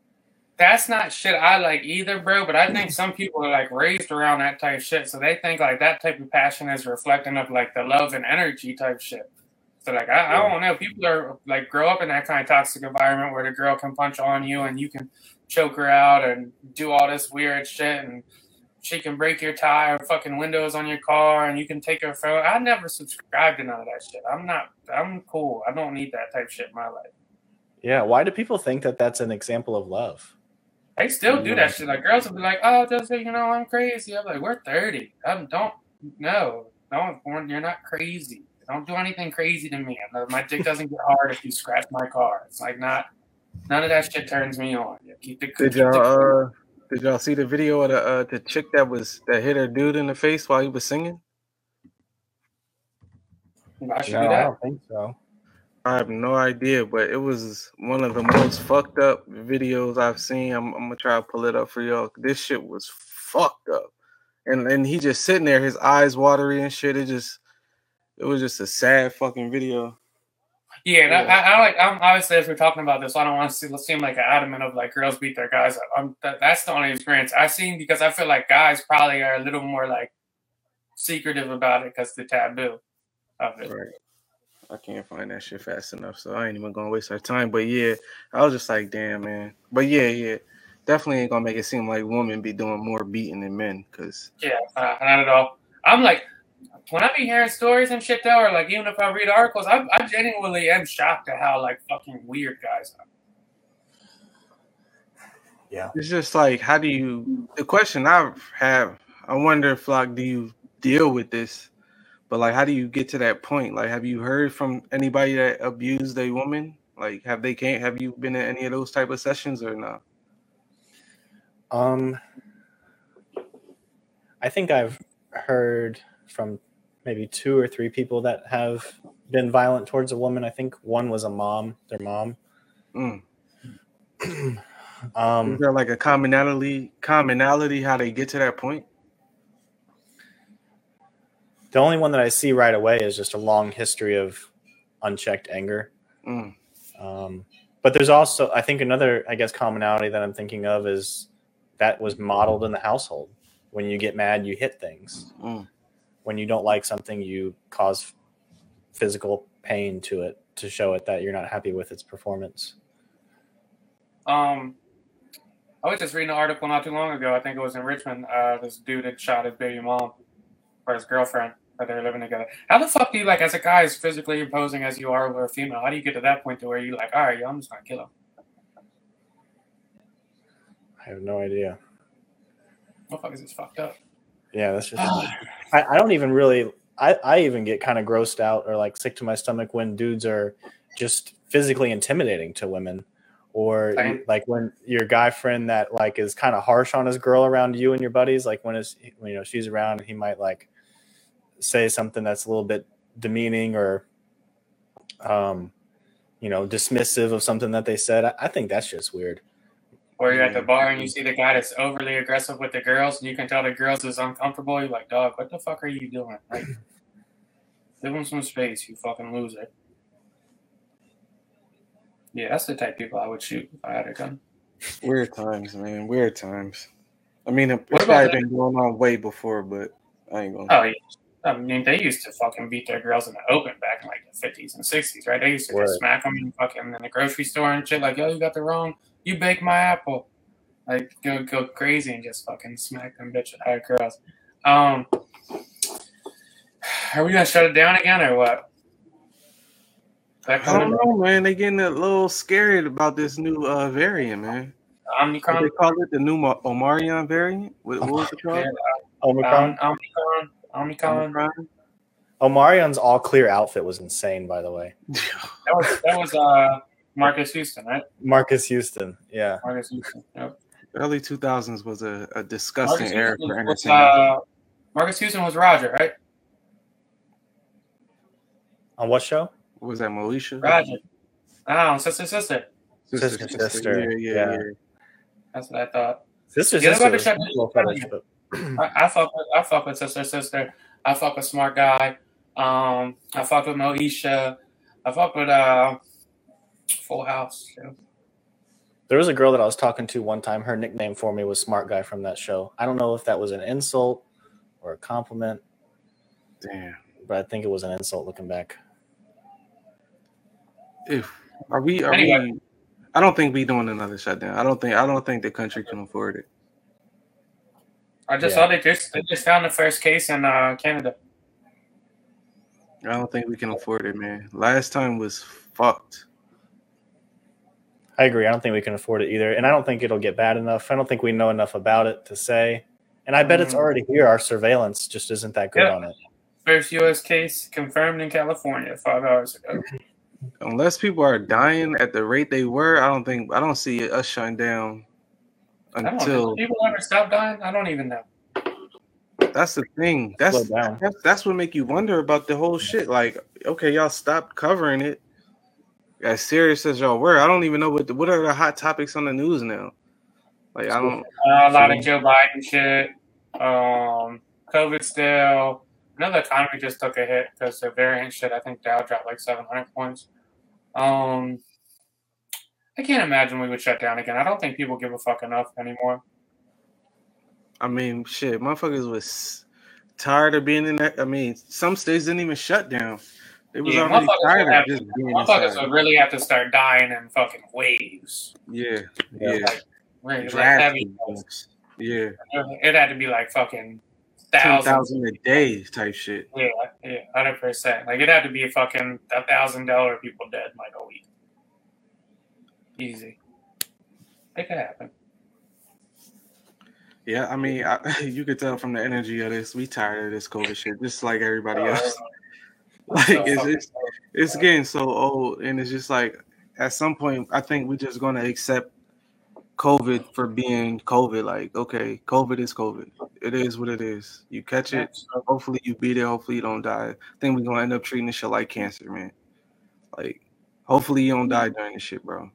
That's not shit I like either, bro. But I think some people are like raised around that type of shit, so they think like that type of passion is reflecting of like the love and energy type shit. So like I, I don't know, people are like grow up in that kind of toxic environment where the girl can punch on you and you can choke her out and do all this weird shit and she can break your tire, fucking windows on your car, and you can take her phone. I never subscribed to none of that shit. I'm not. I'm cool. I don't need that type shit in my life. Yeah, why do people think that that's an example of love? They still do that mm. shit. Like girls will be like, "Oh, just so you know, I'm crazy." I'm like, "We're 30. I'm don't no, don't. You're not crazy. Don't do anything crazy to me. My dick doesn't get hard if you scratch my car. It's like not. None of that shit turns me on. Keep the, Did keep the- y'all uh did y'all see the video of the uh the chick that was that hit her dude in the face while he was singing? I should No, do I don't think so. I have no idea, but it was one of the most fucked up videos I've seen. I'm, I'm gonna try to pull it up for y'all. This shit was fucked up, and and he just sitting there, his eyes watery and shit. It just, it was just a sad fucking video. Yeah, that, I, I like. I'm obviously as we're talking about this, I don't want to see, seem like an adamant of like girls beat their guys up. I'm, that, that's the only experience I've seen because I feel like guys probably are a little more like secretive about it because the taboo of it. Right. I can't find that shit fast enough, so I ain't even gonna waste our time. But yeah, I was just like, damn, man. But yeah, yeah, definitely ain't gonna make it seem like women be doing more beating than men, cause Yeah, uh, not at all. I'm like, when I be hearing stories and shit though, or like even if I read articles, I, I genuinely am shocked at how like fucking weird guys are. Yeah. it's just like, how do you? The question I have, I wonder if like, do you deal with this? But like, how do you get to that point? Like, have you heard from anybody that abused a woman? Like, have they can't? Have you been in any of those type of sessions or not? Um, I think I've heard from maybe two or three people that have been violent towards a woman. I think one was a mom, their mom. Mm. (clears throat) Um, Is there like a commonality? Commonality? How they get to that point? the only one that I see right away is just a long history of unchecked anger. Mm. Um, but there's also, I think, another, I guess, commonality that I'm thinking of is that was modeled in the household. When you get mad, you hit things. Mm. When you don't like something, you cause physical pain to it to show it that you're not happy with its performance. Um, I was just reading an article not too long ago. I think it was in Richmond. Uh, this dude had shot his baby mom or his girlfriend that they were living together. How the fuck do you like, as a guy, as physically imposing as you are with a female? How do you get to that point to where you're like, all right, yo, I'm just gonna kill him? I have no idea. what the fuck is this fucked up. Yeah, that's just. I, I don't even really. I, I even get kind of grossed out or like sick to my stomach when dudes are just physically intimidating to women, or Same. like when your guy friend that like is kind of harsh on his girl around you and your buddies. Like when it's when, you know she's around, he might like say something that's a little bit demeaning or, um, you know, dismissive of something that they said. I, I think that's just weird. Or you're at the bar and you see the guy that's overly aggressive with the girls, and you can tell the girls is uncomfortable. You're like, dog, what the fuck are you doing? Like, (laughs) give him some space, you fucking loser. Yeah, that's the type of people I would shoot if I had a gun. Weird times, man. Weird times. I mean, it's probably been going on way before, but I ain't gonna. Oh, yeah. I mean, they used to fucking beat their girls in the open back in like the 50s and 60s, right? They used to Word. just smack them in fucking in the grocery store and shit. Like, yo, you got the wrong, you bake my apple. Like, go go crazy and just fucking smack them bitch at high girls. Um, are we gonna shut it down again or what? I don't on know, man. They getting a little scared about this new uh, variant, man. What Omicron. they call it the new Ma- Omarion variant. What, what was it called? Yeah, Omicron. um, Omicron. Omicron. Omicron? Omarion's all clear outfit was insane, by the way. (laughs) That was that was uh Marques Houston, right? Marques Houston. Yeah. Marques Houston. Yep. Early 2000s was a, a disgusting Marques era Houston for was, entertainment. uh, Marques Houston was Roger, right? On what show? What was that Moesha? Roger. Oh, sister, sister. Sister, Sister. Yeah, yeah, Yeah. yeah. That's what I thought. Sister, Yeah, sister. was check a this little out. fetish, but- I, I fuck with I fuck with sister, sister. I fuck with smart guy. Um, I fuck with Moesha. I fuck with uh, Full House. Yeah. There was a girl that I was talking to one time. Her nickname for me was Smart Guy from that show. I don't know if that was an insult or a compliment, Damn. but I think it was an insult looking back. If are we? Are Anyway. we? I don't think we doing another shutdown. I don't think. I don't think the country can afford it. I just Yeah. saw they just they just found the first case in uh, Canada. I don't think we can afford it, man. Last time was fucked. I agree. I don't think we can afford it either. And I don't think it'll get bad enough. I don't think we know enough about it to say. And I bet it's Mm. already here. Our surveillance just isn't that good Yeah. on it. First U.S. case confirmed in California five hours ago. Unless people are dying at the rate they were, I don't think. I don't see us shutting down until. People ever stop dying? I don't even know. That's the thing. That's that's, that's what make you wonder about the whole shit. Like, okay, y'all stopped covering it. As serious as y'all were, I don't even know what the, what are the hot topics on the news now. Like, I don't. Uh, a lot of Joe Biden shit. Um, COVID still. Another economy just took a hit because the variant shit. I think Dow dropped like 700 points. Um, I can't imagine we would shut down again. I don't think people give a fuck enough anymore. I mean, shit, motherfuckers was tired of being in that. I mean, some states didn't even shut down. They was Yeah, already motherfuckers tired would of just being Motherfuckers would really have to start dying in fucking waves. Yeah, Yeah. yeah, Like, really, like. Yeah, It had to be like fucking thousand a day type shit. Yeah, yeah, hundred percent. Like it had to be a fucking a thousand dollar people dead like a week. Easy. It could happen. Yeah, I mean, I, (laughs) you could tell from the energy of this, we tired of this COVID shit, just like everybody oh, else. (laughs) Like it's it's, it's getting so old, and it's just like at some point, I think we're just gonna accept COVID for being COVID. Like, okay, COVID is COVID. It is what it is. You catch it. Hopefully, you beat it. Hopefully, you don't die. I think we're gonna end up treating this shit like cancer, man. Like, hopefully, you don't die during this shit, bro.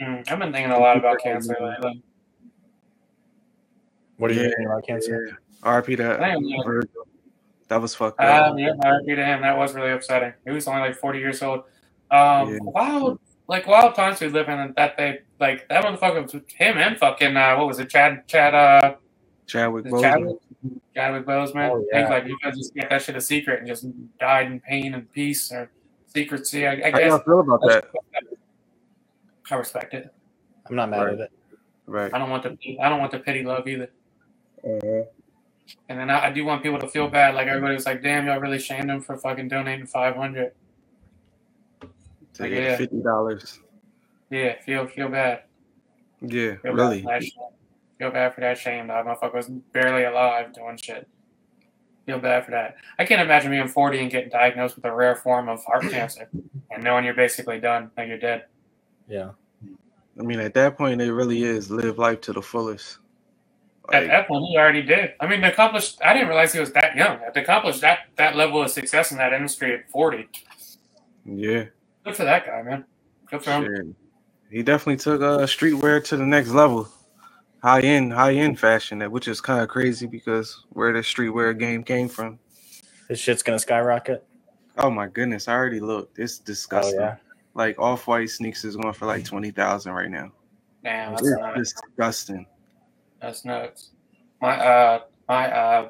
Mm, I've been thinking a lot about cancer lately. What are you Yeah, thinking about cancer? Yeah. RP that I am, yeah. Virgil. That was fucked up. Um, yeah, I repeat him. That was really upsetting. He was only like forty years old. Um, Yeah. wild, like wild times we live in. That they like that motherfucker, him and fucking uh, what was it, Chad, Chad, uh, Chadwick the Boseman. Chadwick, Chadwick Boseman. Oh, I think like you guys just kept that shit a secret and just died in pain and peace or secrecy. I, I How guess y'all feel about that? I respect it. I'm not mad Right. at it. Right. I don't want the I don't want the pity love either. And then I, I do want people to feel bad. Like everybody was like, "Damn, y'all really shamed him for fucking donating five hundred. To Yeah. fifty dollars. Yeah, feel feel bad. Yeah, Feel really. Bad for that shit. Feel bad for that shame. That motherfucker was barely alive doing shit. Feel bad for that. I can't imagine being 40 and getting diagnosed with a rare form of heart (coughs) cancer and knowing you're basically done, like you're dead. Yeah. I mean, at that point, it really is live life to the fullest. At Like, that point, he already did. I mean, accomplished. I didn't realize he was that young. To accomplish that that level of success in that industry at 40. yeah, Good for that guy, man. Good for him. shit. he definitely took uh, streetwear to the next level, high end, high end fashion, that which is kind of crazy because where the streetwear game came from. This shit's gonna skyrocket. Oh my goodness, I already looked. It's Oh disgusting. yeah. Like off white sneaks is going for like twenty thousand right now. Damn, that's It's nuts. disgusting. That's nuts. My uh my uh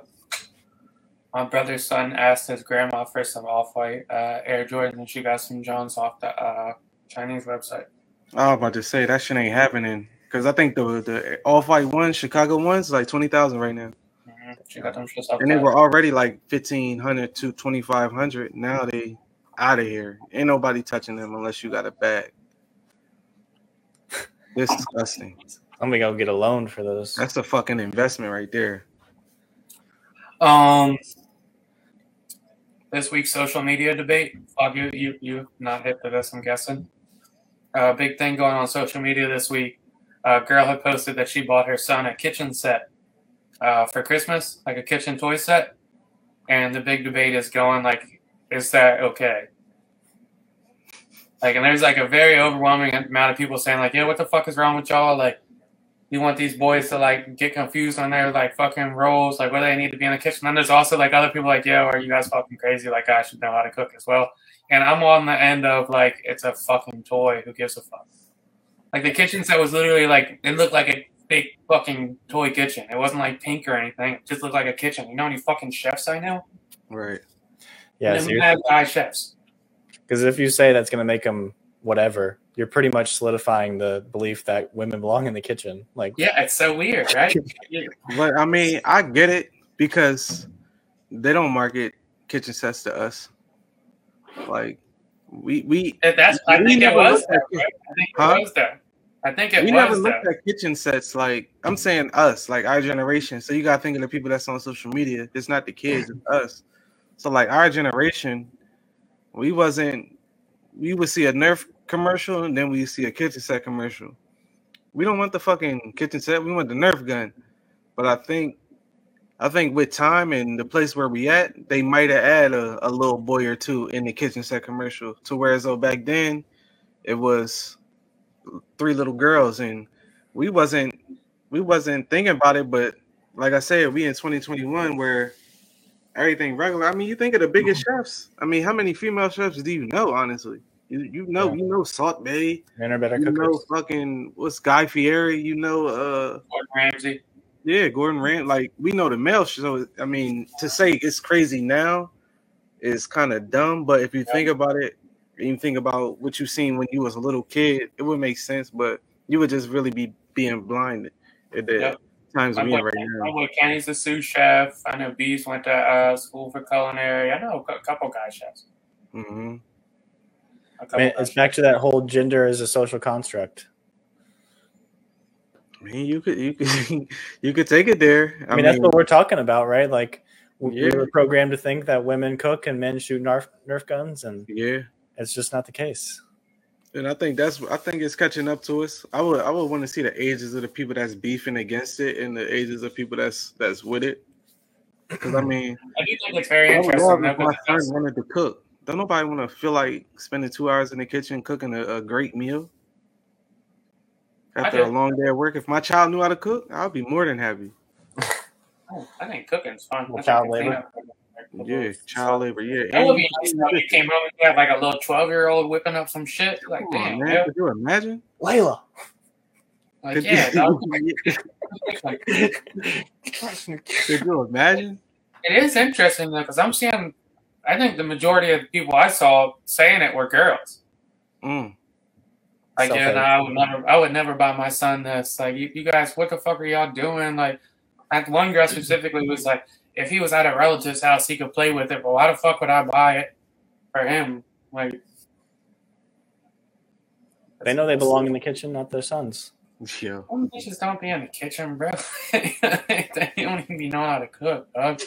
my brother's son asked his grandma for some off white uh Air Jordans and she got some Johns off the uh Chinese website. I was about to say that shit ain't happening because I think the the off white ones, Chicago ones, like twenty thousand right now, hmm She got them shits off and they were already like fifteen hundred to twenty five hundred. Now they out of here. Ain't nobody touching them unless you got a bag. (laughs) Disgusting. I'm gonna go get a loan for those. That's a fucking investment right there. Um this week's social media debate. Fuck you you you not hit to this, I'm guessing. Uh big thing going on social media this week. A girl had posted that she bought her son a kitchen set uh, for Christmas, like a kitchen toy set. And the big debate is going like, is that okay? Like, and there's like a very overwhelming amount of people saying like, yeah, what the fuck is wrong with y'all? Like, you want these boys to like get confused on their like fucking roles, like where they need to be in the kitchen. Then there's also like other people like, yo, are you guys fucking crazy? Like, I should know how to cook as well. And I'm on the end of like, it's a fucking toy. Who gives a fuck? Like the kitchen set was literally like it looked like a big fucking toy kitchen. It wasn't like pink or anything. It just looked like a kitchen. You know any fucking chefs I know? Right. Yeah, And so you're- have guy chefs. Because if you say that's going to make them whatever, you're pretty much solidifying the belief that women belong in the kitchen. Like, Yeah, it's so weird, right? (laughs) But I mean, I get it because they don't market kitchen sets to us. Like we we If That's I we think it never was that. at- Right? I think it Huh? was that. I think it we never was looked that. at kitchen sets like I'm saying us, like our generation. So you gotta think of the people that's on social media. It's not the kids, it's us. So like our generation, we wasn't we would see a Nerf commercial and then we see a kitchen set commercial. We don't want the fucking kitchen set, we want the Nerf gun. But I think I think with time and the place where we at, they might have added a, a little boy or two in the kitchen set commercial. To whereas though back then it was three little girls and we wasn't we wasn't thinking about it, but like I said, we in 2021 where everything regular. I mean, you think of the biggest chefs. I mean, how many female chefs do you know, honestly? You you know, Yeah. you know Salt Bae, men are better you cookers. know fucking what's Guy Fieri, you know uh Gordon Ramsay. yeah, Gordon Rand. Like we know the male. So I mean, to say it's crazy now is kind of dumb. But if you think about it, you think about what you seen when you was a little kid, it would make sense. But you would just really be being blinded. at the Yep. Times My we boy, in right my now. boy Kenny's a sous chef. I know Beast went to uh, school for culinary. I know a couple guy chefs. hmm A couple Man, guy it's back to that whole gender as a social construct. I mean, you could you could (laughs) you could take it there. I mean, that's what we're talking about, right? Like, we, we were programmed to think that women cook and men shoot Nerf, Nerf guns, and yeah. it's just not the case. And I think that's I think it's catching up to us. I would I would want to see the ages of the people that's beefing against it and the ages of people that's that's with it. Because I mean, I do think it's very I would interesting. love if my because son wanted to cook. Don't nobody want to feel like spending two hours in the kitchen cooking a, a great meal after a long day at work. If my child knew how to cook, I'd be more than happy. (laughs) I think cooking's fun. I think Child the labor. Cleanup- Yeah, child labor. Yeah, That would be nice though. You came home and you had like a little twelve year old whipping up some shit. Like, Come damn, on, man. yeah. Could you imagine? Layla. Like, Could yeah, you, dog. Like, (laughs) could you imagine? it is interesting though, because I'm seeing. I think the majority of the people I saw saying it were girls. Mm. Like, yeah, no, I would never, I would never buy my son this. Like, you, you guys, what the fuck are y'all doing? Like, that one girl specifically was like, if he was at a relative's house, he could play with it, but why the fuck would I buy it for him? Like, They know they belong in the kitchen, not their sons. Yeah. Some bitches don't be in the kitchen, bro. (laughs) they don't even be knowing how to cook, dog.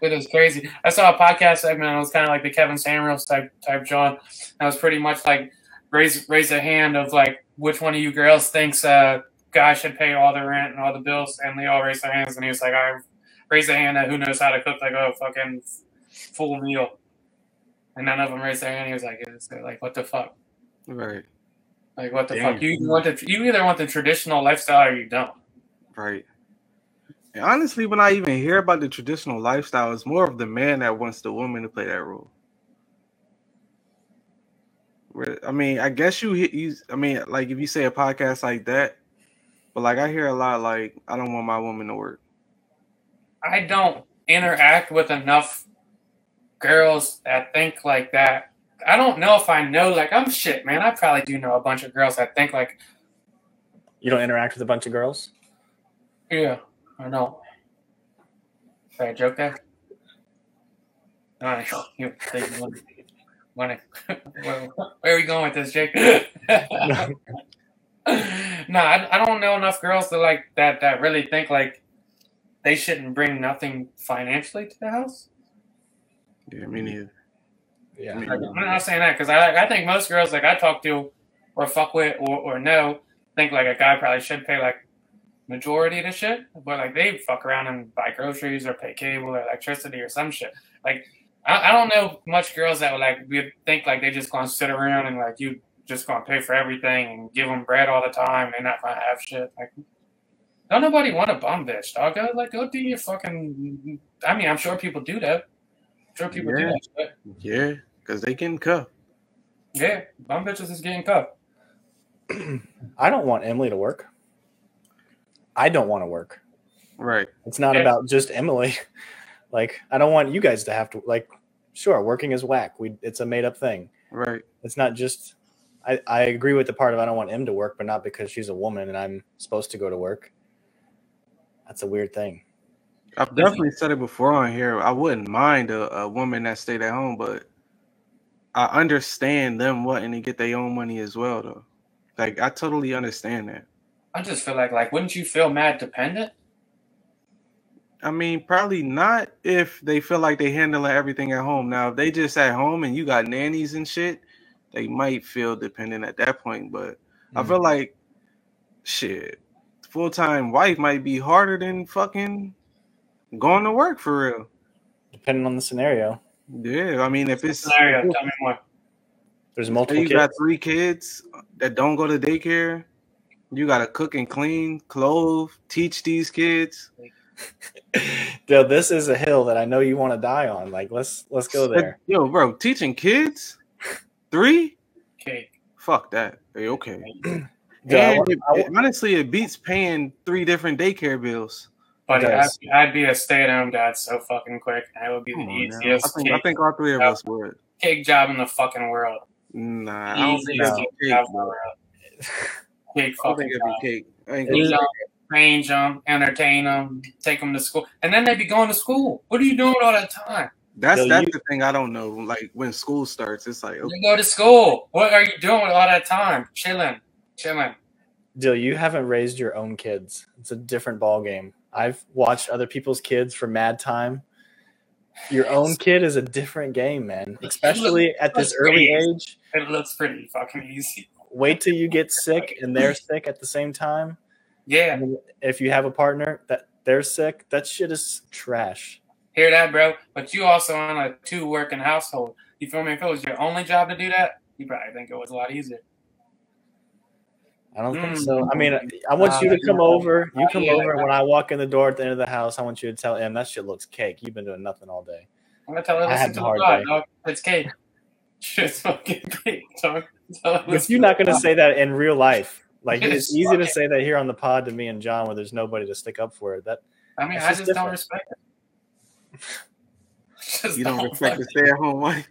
It is crazy. I saw a podcast segment. It was kind of like the Kevin Samuels type type John. That was pretty much like raise raise a hand of like which one of you girls thinks uh guy should pay all the rent and all the bills, and they all raised their hands. And he was like, I raise a hand at who knows how to cook like a fucking full meal, and none of them raised their hand. He was like, it's like what the fuck. Right. Like what the Damn. fuck? You want the you either want the traditional lifestyle or you don't. Right. And honestly, when I even hear about the traditional lifestyle, it's more of the man that wants the woman to play that role. Where- I mean, I guess you hit you. I mean, like if you say a podcast like that, but like I hear a lot like I don't want my woman to work. I don't interact with enough girls that think like that. I don't know if I know like I'm shit, man. I probably do know a bunch of girls that think like, You don't interact with a bunch of girls. yeah, I know. Did I joke there? All right, (laughs) you, you to, (laughs) where, where are we going with this, Jake? (laughs) no, I, I don't know enough girls that like that that really think like they shouldn't bring nothing financially to the house. Yeah, me neither. Yeah. Like, I'm not saying that because I I think most girls like I talk to or fuck with or, or know think like a guy probably should pay like majority of the shit, but like they fuck around and buy groceries or pay cable or electricity or some shit. Like I, I don't know much girls that would like would think like they just gonna sit around and like you just gonna pay for everything and give them bread all the time and not gonna have shit. Like don't nobody want a bum bitch, dog. Go, like go do your fucking. I mean, I'm sure people do that. I'm sure people do Yeah. that. Shit. Yeah, because they can cuff. Yeah, bum bitches is getting cuffed. I don't want Emily to work. I don't want to work. Right. It's not Yeah. about just Emily. (laughs) Like I don't want you guys to have to like. Sure, working is whack. We it's a made up thing. Right. It's not just. I I agree with the part of I don't want him to work, but not because she's a woman and I'm supposed to go to work. That's a weird thing. I've definitely said it before on here. I wouldn't mind a, a woman that stayed at home, but I understand them wanting to get their own money as well, though. Like I totally understand that. I just feel like like wouldn't you feel mad dependent? I mean, probably not if they feel like they handling everything at home. Now, if they just at home and you got nannies and shit, they might feel dependent at that point. But I hmm. feel like shit, full time wife might be harder than fucking going to work for real. depending on the scenario. Yeah, I mean, if it's Scenario, tell me more. There's Say multiple you kids. got three kids that don't go to daycare. You gotta cook and clean, clothe, teach these kids. (laughs) Dude, this is a hill that I know you want to die on. Like let's let's go there. Yo, bro, teaching kids three? Okay. Fuck that. Hey, okay. Yo, I And want- it- I it- honestly, it beats paying three different daycare bills. But I'd. I'd be a stay-at-home dad so fucking quick. That would be the Come on, now. I easiest think, I think all three of us would. cake job in the fucking world. Nah, I don't think it'd cake be job cake, in the world. Cake I don't fucking think it'd job. be cake. I ain't Teach gonna them, train them, entertain them, take them to school, and then they'd be going to school. What are you doing all that time? That's Yo, that's you- the thing I don't know. Like when school starts, it's like okay, You go to school. What are you doing with all that time? Chilling, chilling. Dill, you haven't raised your own kids. It's a different ball game. I've watched other people's kids for mad time. Your own kid is a different game, man. Especially at this early age. It looks pretty fucking easy. Wait till you get (laughs) sick and they're sick at the same time. Yeah, And if you have a partner that they're sick, that shit is trash. hear that, bro? But you also on a two working household. You feel me? If it was your only job to do that, you probably think it was a lot easier. I don't think Mm. so. I mean, I want you to come Uh, over. You uh, come yeah. over, and when I walk in the door at the end of the house, I want you to tell him that shit looks cake. You've been doing nothing all day. I'm gonna tell her I had a the hard pod, day. dog. It's cake. (laughs) It's fucking cake, dog. But you're not going to say that in real life. Like (laughs) it's It's easy to say that here on the pod to me and John, where there's nobody to stick up for it. That I mean, It's I just just don't respect it. (laughs) Just you don't respect the fucking- stay at home wife.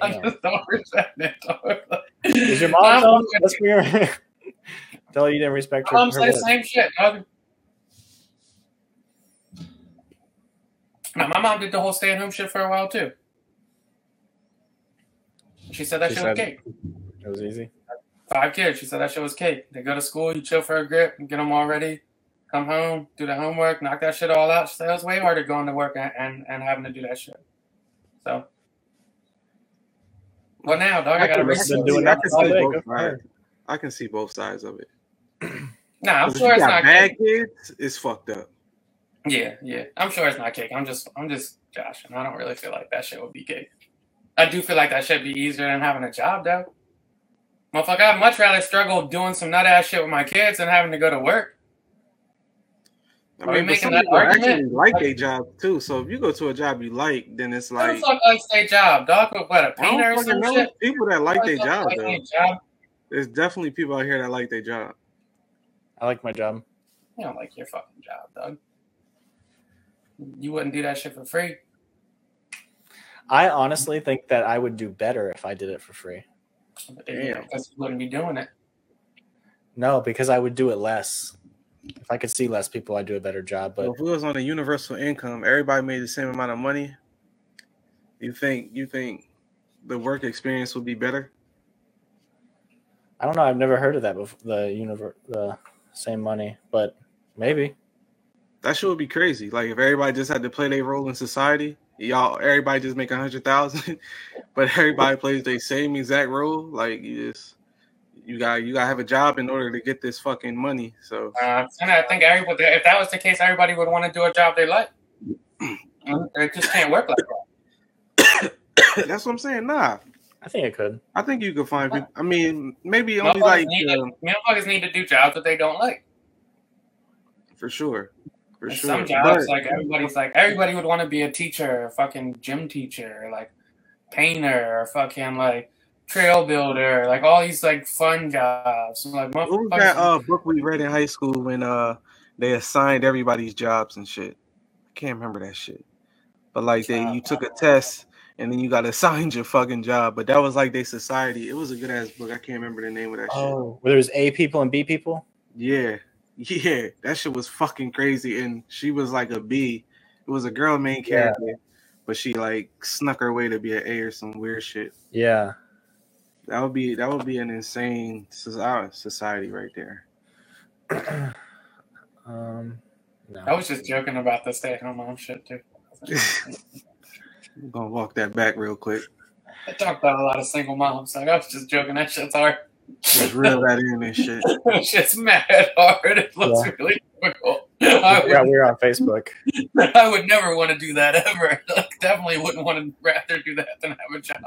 I just don't respect it. dog. is your mom? I'm home? fucking- Let's be real. Tell her you didn't respect her. My mom her say the same shit, dog. Now, my mom did the whole stay-at-home shit for a while too. She said that She shit was cake. It was easy. Five kids. She said that shit was cake. They go to school, you chill for a grip, get them all ready, come home, do the homework, knock that shit all out. She said it was way harder going to work and, and, and having to do that shit. So, well, now, dog, I, got to can, risk see- doing that can all see day. both Good for sides. I can see both sides of it. Nah, I'm sure it's not bad cake. kids, it's fucked up. Yeah, yeah. I'm sure it's not cake. I'm just, I'm just joshing. I don't really feel like that shit would be cake. I do feel like that should be easier than having a job, though. Motherfucker, I'd much rather struggle doing some nut ass shit with my kids than having to go to work. I Are we mean, making some that people argument? actually like their job too. So if you go to a job you like, then it's Who like the fuck likes their job, dog? What, a a painter or some shit? people that like their Who job like though. job? There's definitely people out here that like their job. I like my job. You don't like your fucking job, dog. You wouldn't do that shit for free. I honestly think that I would do better if I did it for free. But then, you know, Damn. because you wouldn't be doing it. No, because I would do it less. If I could see less people, I'd do a better job. But But if it was on a universal income, everybody made the same amount of money. You think you think the work experience would be better? I don't know. I've never heard of that before. The universe, the same money, but maybe. That shit would be crazy. Like if everybody just had to play their role in society, y'all everybody just make a hundred thousand, (laughs) but everybody plays the same exact role. Like you just you got you gotta have a job in order to get this fucking money. So Uh, and I think everybody, if that was the case, everybody would want to do a job they like. (clears throat) It just can't work like that. that's what I'm saying. Nah, I think it could. I think you could find people. I mean, maybe only Motherfuckers, like need um, to, motherfuckers need to do jobs that they don't like. for sure, for And sure. Some jobs, But- like everybody's like, everybody would want to be a teacher, or fucking gym teacher, like painter, or fucking like trail builder, like all these like fun jobs. Like What was that uh, book we read in high school when uh they assigned everybody's jobs and shit? I can't remember that shit. But like they you took a test and then you got assigned (laughs) your fucking job. But that was like their society. It was a good ass book. I can't remember the name of that shit. Oh, where there's A people and B people. Yeah. (laughs) Yeah. That shit was fucking crazy. And she was like a B. It was a girl main Yeah. character, but she like snuck her way to be an A or some weird shit. Yeah. That would be that would be an insane society right there. (clears throat) um, no. I was just joking about the stay at home mom shit too. (laughs) I'm gonna walk that back real quick. I talk about a lot of single moms. Like I was just joking. That shit's hard. Just reel that in and shit. (laughs) that shit's mad hard. It looks Yeah. really difficult. I yeah, would, we're on Facebook. (laughs) I would never want to do that ever. (laughs) Like, definitely wouldn't want to rather do that than have a job.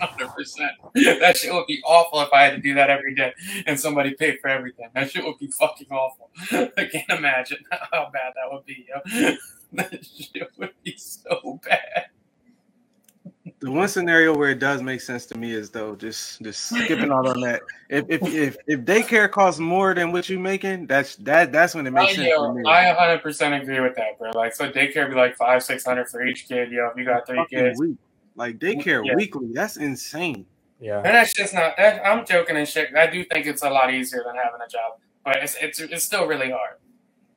Hundred percent. That shit would be awful if I had to do that every day and somebody paid for everything. That shit would be fucking awful. I can't imagine how bad that would be. Yo. That shit would be so bad. The one scenario where it does make sense to me is though just just skipping out on that. If if if, if daycare costs more than what you're making, that's that that's when it makes I, sense yo, for me. I 100% agree with that, bro. Like, so daycare be like five, six hundred for each kid. Yo, if you got three Fucking kids, week. Like daycare Yeah. weekly, that's insane. Yeah. And that's just not. That, I'm joking and shit. I do think it's a lot easier than having a job, but it's it's it's still really hard.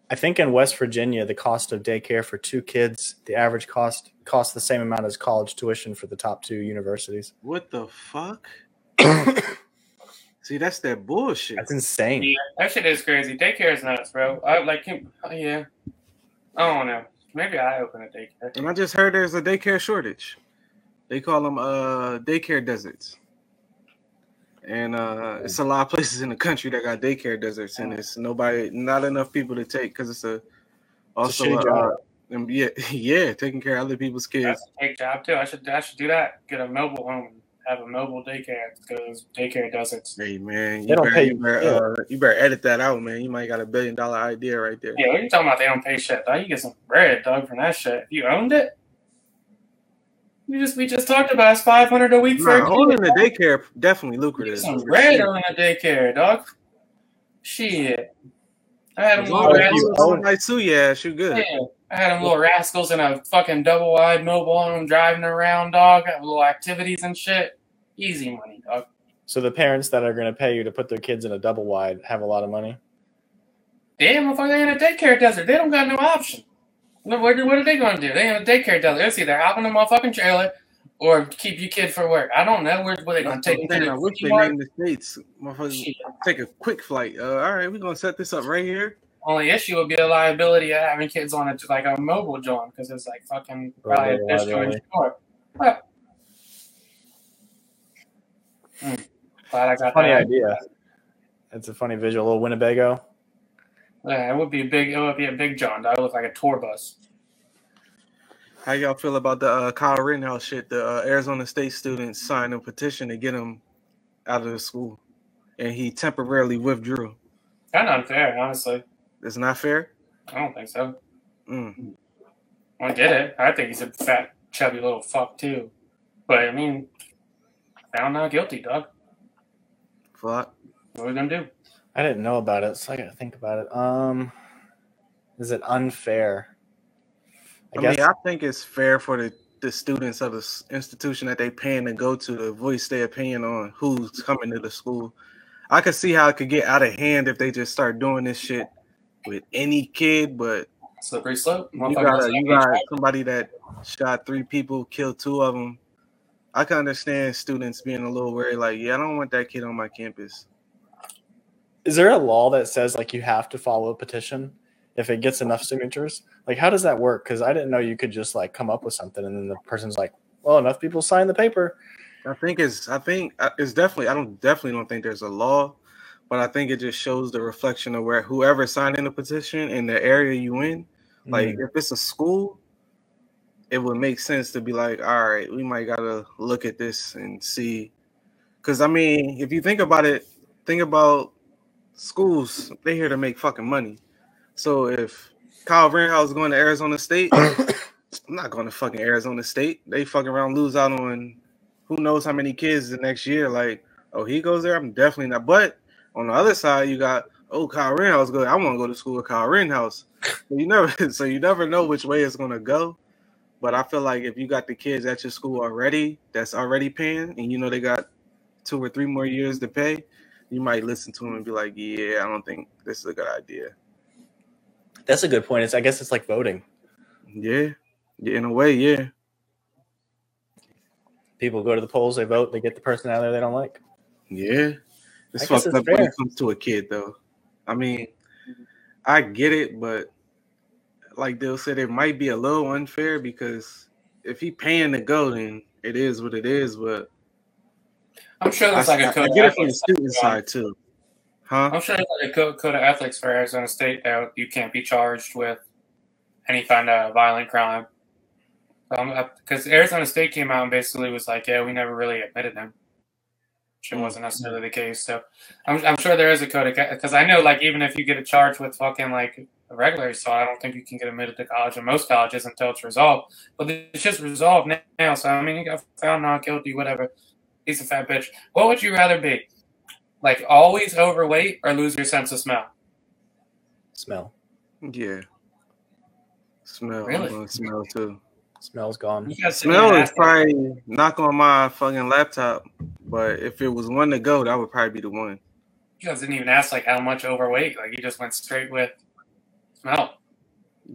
I think in West Virginia, the cost of daycare for two kids, the average cost costs the same amount as college tuition for the top two universities. What the fuck? (coughs) See, that's that bullshit. That's insane. Yeah, that shit is crazy. Daycare is nuts, bro. I like him. Yeah, I don't know. Maybe I open a daycare. And I just heard there's a daycare shortage. They call them uh daycare deserts. And uh it's a lot of places in the country that got daycare deserts and it's nobody not enough people to take because it's a also shitty uh, job. um, yeah (laughs) yeah taking care of other people's kids. That's a big job too. I should I should do that. Get a mobile home. and Have a mobile daycare because daycare does it. Hey man, They you don't better, pay you, you better, shit. uh, you better edit that out, man. You might got a billion dollar idea right there. Yeah, what are you talking about? They don't pay shit. Dog. You get some bread, dog, from that shit. If you owned it, you just we just talked about it's five hundred a week for Nah, a kid. owning a daycare definitely You get lucrative. some for bread sure. on a daycare, dog. Shit. I had them little long as you you rascals. own like two, yeah, shoot good. Yeah, I had them little rascals in a fucking double wide mobile home driving around, dog. Have little activities and shit. Easy money, dog. So the parents that are going to pay you to put their kids in a double wide have a lot of money. Damn, motherfucker, they in a daycare desert. They don't got no option. What, what, what are they going to do? They have a daycare desert. It's either hop in a motherfucking trailer or keep your kid for work. I don't know. Where, where they gonna take what them I'm to saying. I the wish they Kmart? made in the states. Motherfuckers take a quick flight. Uh, all right, we're gonna set this up right here. Only issue would be the liability of having kids on a like a mobile joint because it's like fucking probably a Right, disjoint right. store. But, Hmm. glad I got Funny that. idea. It's a funny visual. little Winnebago. Yeah, it would be a big. It would be a big John. That would look like a tour bus. How y'all feel about the uh, Kyle Rittenhouse shit? The uh, Arizona State students signed a petition to get him out of the school, and he temporarily withdrew. Kind of unfair, honestly. It's not fair. I don't think so. Mm. I get it. I think he's a fat, chubby little fuck too. But I mean, found not guilty, dog. Fuck. What are we gonna do? I didn't know about it, so I gotta think about it. Um, is it unfair? I, I, guess mean, I think it's fair for the, the students of the institution that they paying to go to to voice their opinion on who's coming to the school. I could see how it could get out of hand if they just start doing this shit with any kid, but Slippery slope. you got you got somebody that shot three people, killed two of them. I can understand students being a little worried, like, yeah, I don't want that kid on my campus. Is there a law that says like you have to follow a petition if it gets enough signatures? Like, how does that work? Because I didn't know you could just like come up with something and then the person's like, "Well, enough people signed the paper." I think it's I think uh, it's definitely I don't definitely don't think there's a law, but I think it just shows the reflection of where whoever signed in the petition in the area you in. Like Mm. if it's a school, it would make sense to be like, all right, we might gotta look at this and see. Cause I mean, if you think about it, think about schools, they here to make fucking money. So if Kyle Rittenhouse is going to Arizona State, (coughs) I'm not going to fucking Arizona State. They fucking around lose out on who knows how many kids the next year. Like, oh, he goes there. I'm definitely not. But on the other side, you got oh, Kyle Rittenhouse good. I want to go to school with Kyle Rittenhouse. (laughs) So you never, (laughs) so you never know which way it's gonna go. But I feel like if you got the kids at your school already, that's already paying, and you know they got two or three more years to pay, you might listen to them and be like, yeah, I don't think this is a good idea. That's a good point. It's I guess it's like voting. Yeah, yeah, in a way, yeah. People go to the polls, they vote, they get the person out there they don't like. Yeah. It's fucked it's up when it comes to a kid though. I mean, I get it, but like Dill said, it might be a little unfair because if he paying to go, then it is what it is. But I'm sure I, there's like I- a I code of get it from the student side too. Huh? I'm sure there's like a code, code of ethics for Arizona State that you can't be charged with any kind of violent crime. Um, uh, because Arizona State came out and basically was like, yeah, we never really admitted them. Which wasn't necessarily the case. So I'm, I'm sure there is a code because I know like even if you get a charge with fucking like a regular assault, I don't think you can get admitted to college in most colleges until it's resolved. But it's just resolved now. So I mean, you got found not guilty, whatever. He's a fat bitch. What would you rather be? Like always overweight or lose your sense of smell? Smell. Yeah. Smell. Really? Smell too. Smell's gone. You guys Smell is probably knock on my fucking laptop, but if it was one to go, that would probably be the one. You guys didn't even ask like how much overweight. Like you just went straight with smell.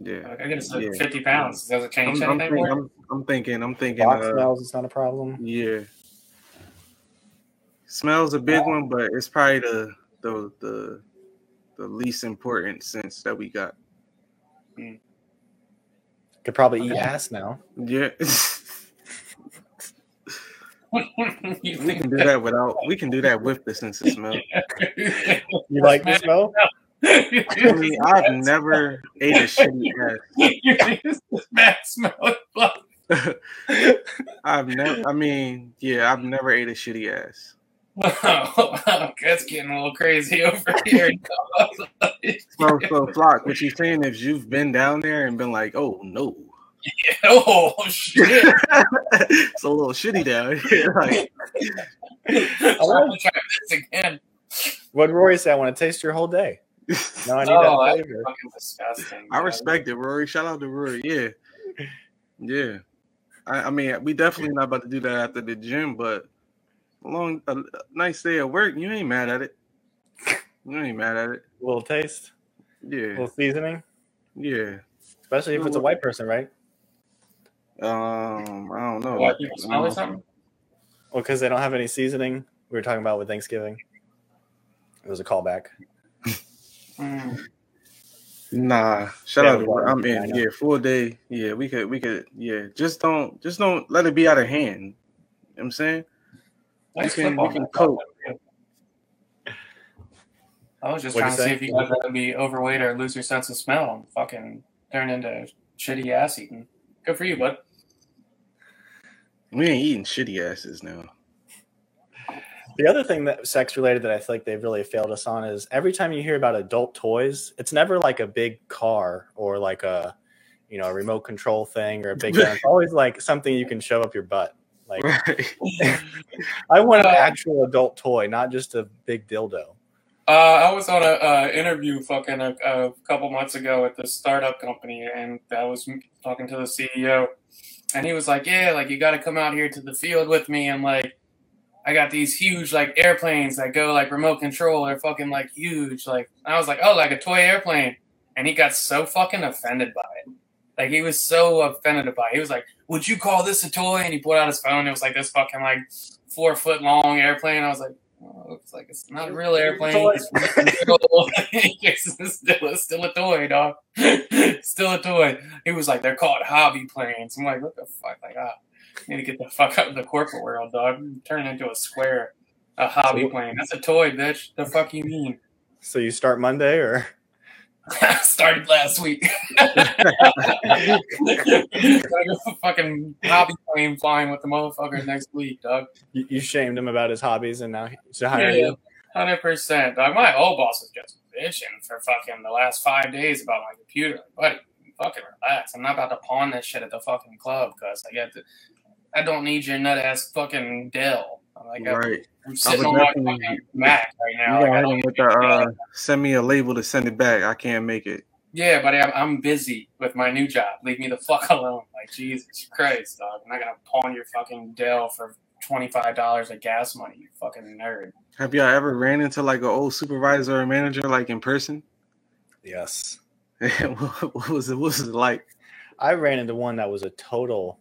Yeah. Like, I guess it, Yeah. fifty pounds. Does it change I'm, I'm, anything? think- I'm, I'm thinking. I'm thinking. Box Uh, smells, it's not a problem. Yeah. Smells a big one, but it's probably the the the the least important sense that we got. Could probably eat ass now. Yeah. (laughs) we can do that without we can do that with the sense of smell. (laughs) You like the smell? I mean, I've never ate a shitty this bad (laughs) smell. ass. I've never I mean, yeah, I've never ate a shitty ass. Wow, (laughs) that's getting a little crazy over here. (laughs) (laughs) So so flock, what you're saying is you've been down there and been like, oh no. oh shit! it's a little shitty down here. like I'm gonna try this again. What Rory said, I want to taste your whole day. No, I need Oh, that that's flavor. fucking disgusting. I respect it, Rory. Shout out to Rory. Yeah. Yeah. I, I mean, we definitely not about to do that after the gym, but a long a nice day at work, you ain't mad at it. You ain't mad at it. A little taste, Yeah. a Yeah. little seasoning, Yeah. especially if it's a white person, right? Um, I don't know. What, people smell or something? Well, because they don't have any seasoning. We were talking about with Thanksgiving. It was a callback. Mm. Nah, shout Yeah, out to well, I'm in. Yeah, full day. Yeah, we could, we could. Yeah, just don't, just don't let it be out of hand. You know what I'm saying. Nice can- we can cope. I was just What'd trying you to see if you guys had to be overweight or lose your sense of smell and fucking turn into shitty ass eating. Good for you, bud. We ain't eating shitty asses now. The other thing that sex related that I feel like they've really failed us on is every time you hear about adult toys, it's never like a big car or like a you know a remote control thing or a big gun. (laughs) It's always like something you can shove up your butt. Like Right. (laughs) (laughs) I want an Uh, actual adult toy, not just a big dildo. Uh, I was on a uh, interview fucking a, a couple months ago at this startup company, and I was talking to the CEO, and he was like, "Yeah, like you got to come out here to the field with me, and like I got these huge like airplanes that go like remote control. They're fucking like huge. Like I was like, oh, like a toy airplane, and he got so fucking offended by it. Like he was so offended by it. He was like, "Would you call this a toy?" And he pulled out his phone. It was like this fucking like four foot long airplane. I was like, oh, it's like it's not a real airplane. It's, (laughs) it's still, it's still a toy, dog. (laughs) still a toy. He was like, they're called hobby planes. I'm like, what the fuck? Like, ah, need to get the fuck out of the corporate world, dog. Turn it into a square, a hobby So- plane. That's a toy, bitch. The fuck you mean? So you start Monday or (laughs) Started last week. (laughs) Fucking hobby plane flying with the motherfuckers next week, dog. you, you shamed him about his hobbies and now he's hiring Yeah, you? hundred percent. Dog, my old boss was just bitching for fucking the last five days about my computer. Buddy, fucking relax. I'm not about to pawn this shit at the fucking club because I get the. I don't need your nut ass fucking Dell. I'm like, I'm- right. I'm sitting on my Mac right You now. Like, gotta hit don't with need the, uh, send me a label to send it back. I can't make it. Yeah, but I'm, I'm busy with my new job. Leave me the (laughs) fuck alone. Like, Jesus Christ, dog. I'm not gonna pawn your fucking Dell for twenty five dollars of gas money. You fucking nerd. Have y'all ever ran into like an old supervisor or manager like in person? (laughs) Yes. what what was it? What was it like? I ran into one that was a total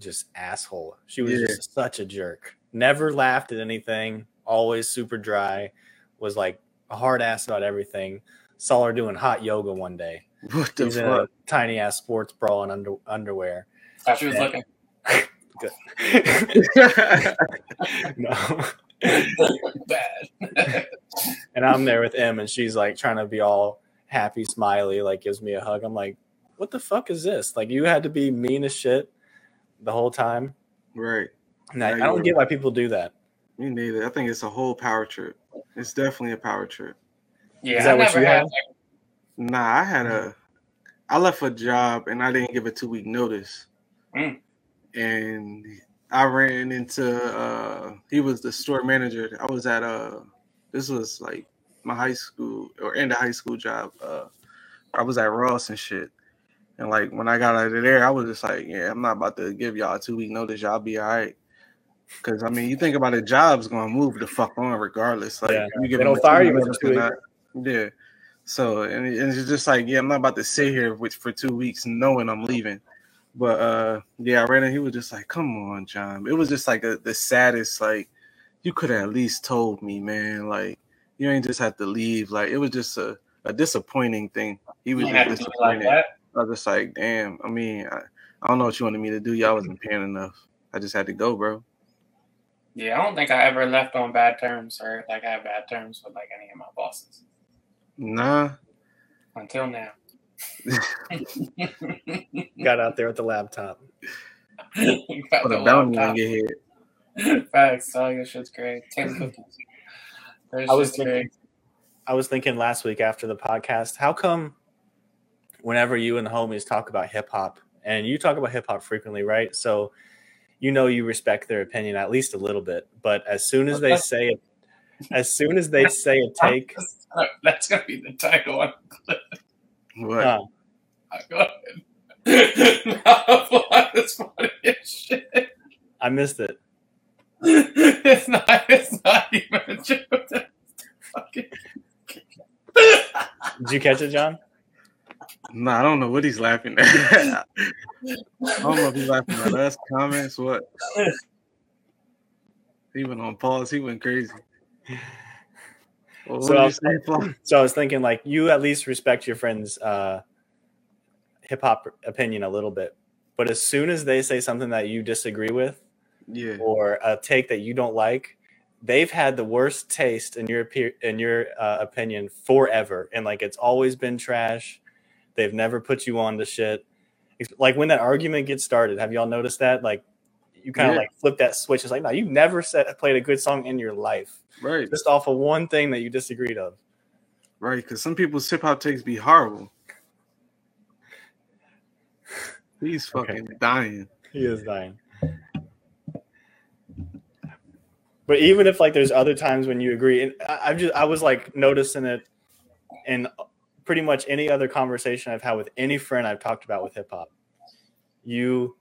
just asshole. She was Yeah. just such a jerk. Never laughed at anything, always super dry, was like a hard ass about everything. Saw her doing hot yoga one day. What the She's in a tiny ass sports bra and under, underwear. Thought she was Yeah. looking. (laughs) (laughs) no. (laughs) Bad. And I'm there with M and she's like trying to be all happy, smiley, like gives me a hug. I'm like, what the fuck is this? Like you had to be mean as shit the whole time. right. And I, Yeah, I you don't get why people do that. Me neither. I think it's a whole power trip. It's definitely a power trip. Yeah, Is that I what never you had. had? Nah, I had a I left a job and I didn't give a two week notice. Mm. And I ran into uh he was the store manager. I was at uh this was like my high school or end of high school job. Uh I was at Ross and shit. And like when I got out of there, I was just like, Yeah, I'm not about to give y'all a two week notice, y'all be all right. Cause I mean, you think about it, job's gonna move the fuck on regardless. Like Yeah. you get They don't fire you for two or not. Yeah. So and, it- and it's just like, yeah, I'm not about to sit here with for two weeks knowing I'm leaving. But uh yeah, I ran and he was just like, Come on, John. It was just like a, the saddest, like, you could have at least told me, man. Like, you ain't just have to leave. Like it was just a, a disappointing thing. He was just had to do it like disappointed. that. I was just like, damn. I mean, I, I don't know what you wanted me to do. Y'all wasn't paying enough. I just had to go, bro. Yeah, I don't think I ever left on bad terms or like I have bad terms with like any of my bosses Nah. until now. (laughs) Got out there with the laptop. (laughs) Put a bounty on your head. Facts. Oh, your shit's great. Ten cookies. Their I was thinking, great. I was thinking last week after the podcast, how come whenever you and the homies talk about hip hop, and you talk about hip hop frequently, right? So you know you respect their opinion at least a little bit, but as soon as they say it, as soon as they say a take, (laughs) That's gonna be the title. on What? uh, Go ahead. (laughs) no, funny as shit. I missed it. (laughs) It's not. It's not even a joke. Did you catch it, John? No, I don't know what he's laughing at. (laughs) I don't know if he's laughing at us, comments, what. He went on pause. He went crazy. Well, So I was- say, Flo? (laughs) So I was thinking, like, you at least respect your friend's uh, hip hop opinion a little bit, but as soon as they say something that you disagree with Yeah. or a take that you don't like, they've had the worst taste in your in your uh, opinion forever, and like it's always been trash. They've never put you on to shit. Like when that argument gets started, have y'all noticed that? Like you kind of Yeah. like flip that switch. It's like, no, you've never said played a good song in your life, Right. just off of one thing that you disagreed of. Right. Because some people's hip hop takes be horrible. He's Okay. fucking dying. He is dying. But even if like there's other times when you agree, and I, I've just I was like noticing it in pretty much any other conversation I've had with any friend I've talked about with hip hop. You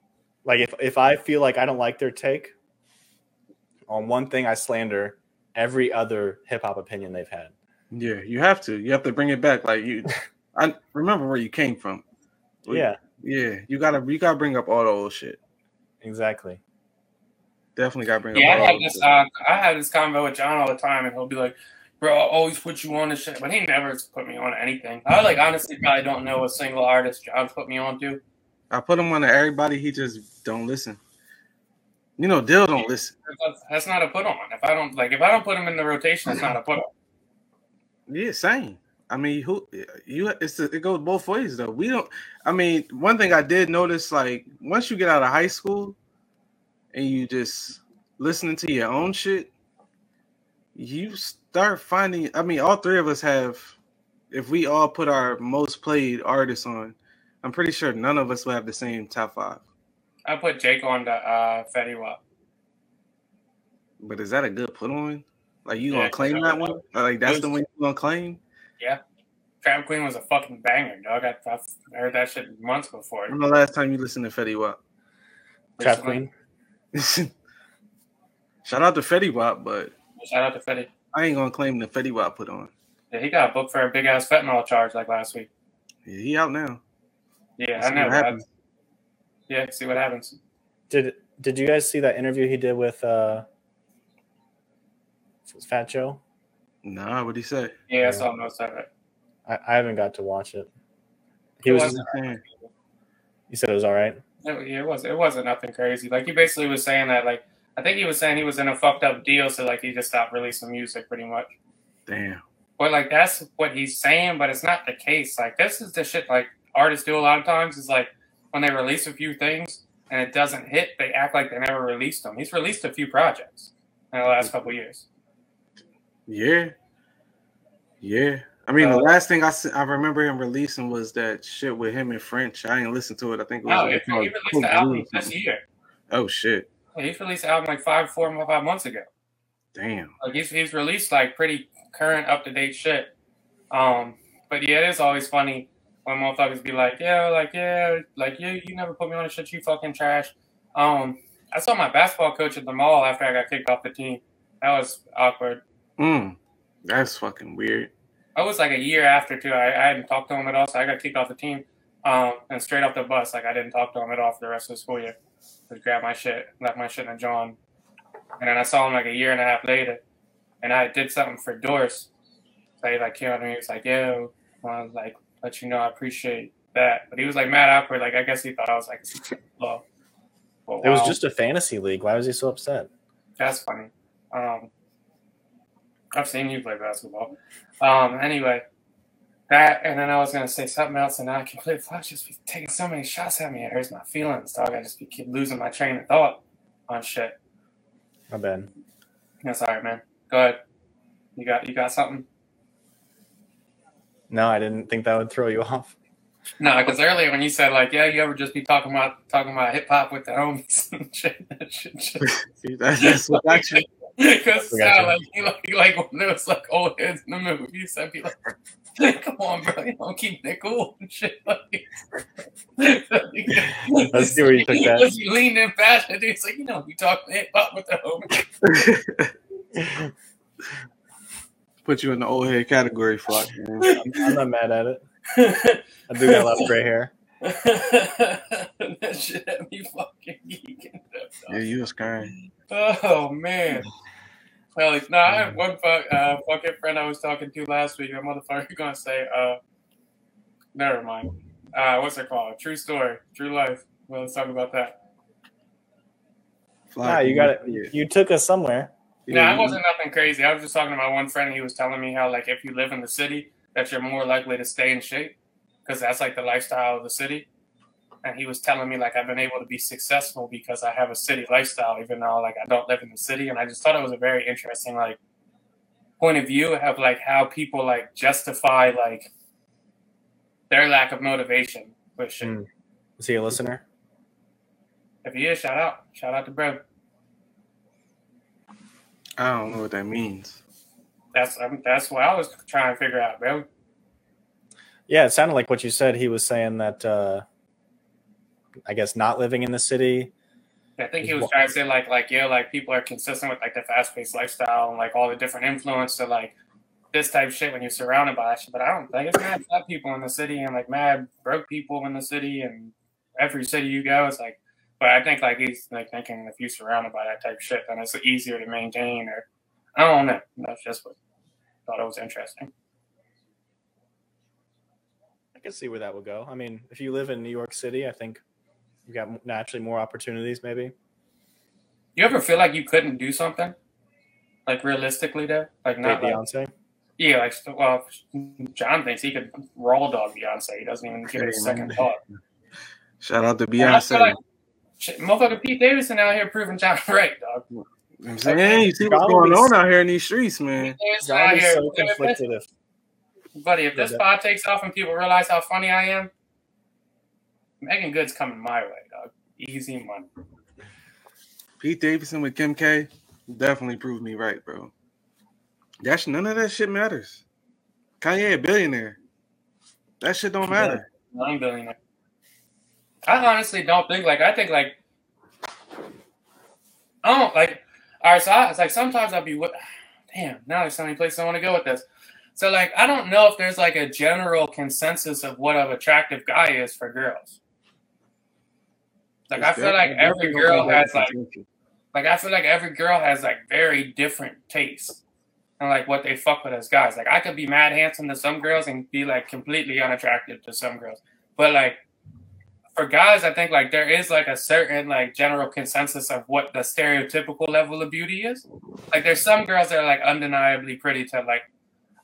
like if if I feel like I don't like their take on one thing, I slander every other hip hop opinion they've had. Yeah, you have to. You have to bring it back. Like you, (laughs) I remember where you came from. Well, Yeah, Yeah, you gotta you gotta bring up all the old shit. exactly. Definitely gotta bring Yeah, up all I the have old this. shit. Uh, I have this convo with John all the time, and he'll be like, "Bro, I always put you on this shit," but he never put me on anything. I like honestly probably don't know a single artist John's put me on to. I put him on to everybody. He just don't listen. You know, Dill don't listen. That's- That's not a put on. If I don't like, if I don't put him in the rotation, it's not a put on. Yeah, same. I mean, who you? It's it goes both ways though. We don't. I mean, one thing I did notice, like once you get out of high school, and you just listening to your own shit, you start finding. I mean, all three of us have. If we all put our most played artists on, I'm pretty sure none of us will have the same top five. I put Jake on the uh, Fetty Wap. But is that a good put on? Like you Yeah, gonna claim that one? Like that's the one you gonna claim? Yeah. Trap Queen was a fucking banger, dog. I, I've heard that shit months before. When the last time you listened to Fetty Wap? Trap Recently. Queen. (laughs) Shout out to Fetty Wap, but Shout out to Fetty. I ain't gonna claim the Fetty Wap put on. Yeah, he got booked for a big ass fentanyl charge like last week. Yeah, he out now. Yeah, Let's I know. what happens. Yeah, see what happens. Did Did you guys see that interview he did with uh, Fat Joe? Nah, what'd he say? Yeah, I saw most of it. I, I haven't got to watch it. He It was. wasn't- saying? He said it was all right. It, yeah, it was. It wasn't nothing crazy. Like he basically was saying that. Like I think he was saying he was in a fucked up deal, so like he just stopped releasing music pretty much. Damn. But like that's what he's saying, but it's not the case. Like this is the shit like artists do a lot of times. Is like when they release a few things and it doesn't hit, they act like they never released them. He's released a few projects in the last couple years. Yeah. Yeah. I mean, the Uh, last thing I I remember him releasing was that shit with him in French. I ain't listened to it. I think it was No, like he released the album this year. Oh shit. He's released the album like five, four, five months ago. Damn. Like he's he's released like pretty current, up to date shit. Um, but yeah, it is always funny when motherfuckers be like, yeah, like yeah, like you you never put me on the shit, you fucking trash. Um, I saw my basketball coach at the mall after I got kicked off the team. That was awkward. Mm. That's fucking weird. I was like a year after too. I, I hadn't talked to him at all, so I got kicked off the team. Um, and straight off the bus, like I didn't talk to him at all for the rest of the school year. Just grabbed my shit, left my shit in the John, and then I saw him like a year and a half later, and I did something for Doris. So he like came up to me, he was like, "Yo, I was like, let you know I appreciate that." But he was like mad awkward. Like I guess he thought I was like. But It was wow, just a fantasy league. Why was he so upset? that's funny. Um, I've seen you play basketball. Um, anyway, that and then I was gonna say something else, and now I completely Flash just be taking so many shots at me. It hurts my feelings, dog. I just be keep losing my train of thought on shit. My bad. That's all right, man. Go ahead. You got you got something? No, I didn't think that would throw you (laughs) off. No, because earlier when you said like, yeah, you ever just be talking about talking about hip hop with the homies (laughs) and shit, that shit, shit. (laughs) That's, what you. Because like like like when there was like old heads in the movie, I'd be like, (laughs) "Come on, bro, you don't keep it cool and shit." Like, Let's see where you took that. (laughs) He leaned in fast, and he's like, "You know, you talk hip hop with the homies." (laughs) Put you in the old head category, Flock. Man. I'm not mad at it. I do got a lot of gray hair. that shit had me fucking geeking. Yeah, you was crying. Oh man. Well, like, nah, I had one fuck, uh, fucking friend I was talking to last week. That motherfucker (laughs) gonna say, uh, never mind. Uh, what's it called? True story, true life. Well, let's talk about that. Nah, you got it. Yeah. You took us somewhere. Yeah, Yeah, it wasn't nothing crazy. I was just talking to my one friend. He was telling me how, like, if you live in the city, that you're more likely to stay in shape because that's like the lifestyle of the city. And he was telling me like I've been able to be successful because I have a city lifestyle, even though like I don't live in the city. And I just thought it was a very interesting like point of view of like how people like justify like their lack of motivation with shit. Mm. Is he a listener? If he is, shout out, shout out to bro. I don't know what that means. That's um, that's what I was trying to figure out, bro. Yeah, it sounded like what you said. He was saying that uh I guess not living in the city. I think he was trying to say like like yeah, like people are consistent with like the fast paced lifestyle and like all the different influence to like this type of shit when you're surrounded by that shit. But I don't think it's mad fat people in the city and like mad broke people in the city and every city you go, it's like but I think like he's like thinking if you're surrounded by that type of shit, then it's easier to maintain or I don't know. That's just what I thought it was interesting. I can see where that would go. I mean, if you live in New York City, I think you got naturally more opportunities. Maybe. You ever feel like you couldn't do something? Like realistically though? Like Date not like Beyonce. Yeah, like well, John thinks he could raw dog Beyonce. He doesn't even give it a second thought. (laughs) Shout out to And I feel Beyonce. like motherfucker Pete Davidson out here proving John (laughs) right, dog. You I'm saying, you see what's going on out here in these streets, man. Davidson Y'all out here, so conflicted. If buddy. If this Yeah. pod takes off and people realize how funny I am, Meagan Good's coming my way, dog. Easy money. Pete Davidson with Kim K definitely proved me right, bro. That's none of that shit matters. Kanye a billionaire. That shit don't matter. Nine billionaire. I honestly don't think like I think like I don't like. All right, so I, it's like sometimes I'll be what. Damn, now there's so many places I want to go with this. So like I don't know if there's like a general consensus of what an attractive guy is for girls. Like I feel like every girl has like like I feel like every girl has like very different tastes and like what they fuck with as guys. Like I could be mad handsome to some girls and be like completely unattractive to some girls. But like for guys, I think like there is like a certain like general consensus of what the stereotypical level of beauty is. Like there's some girls that are like undeniably pretty to like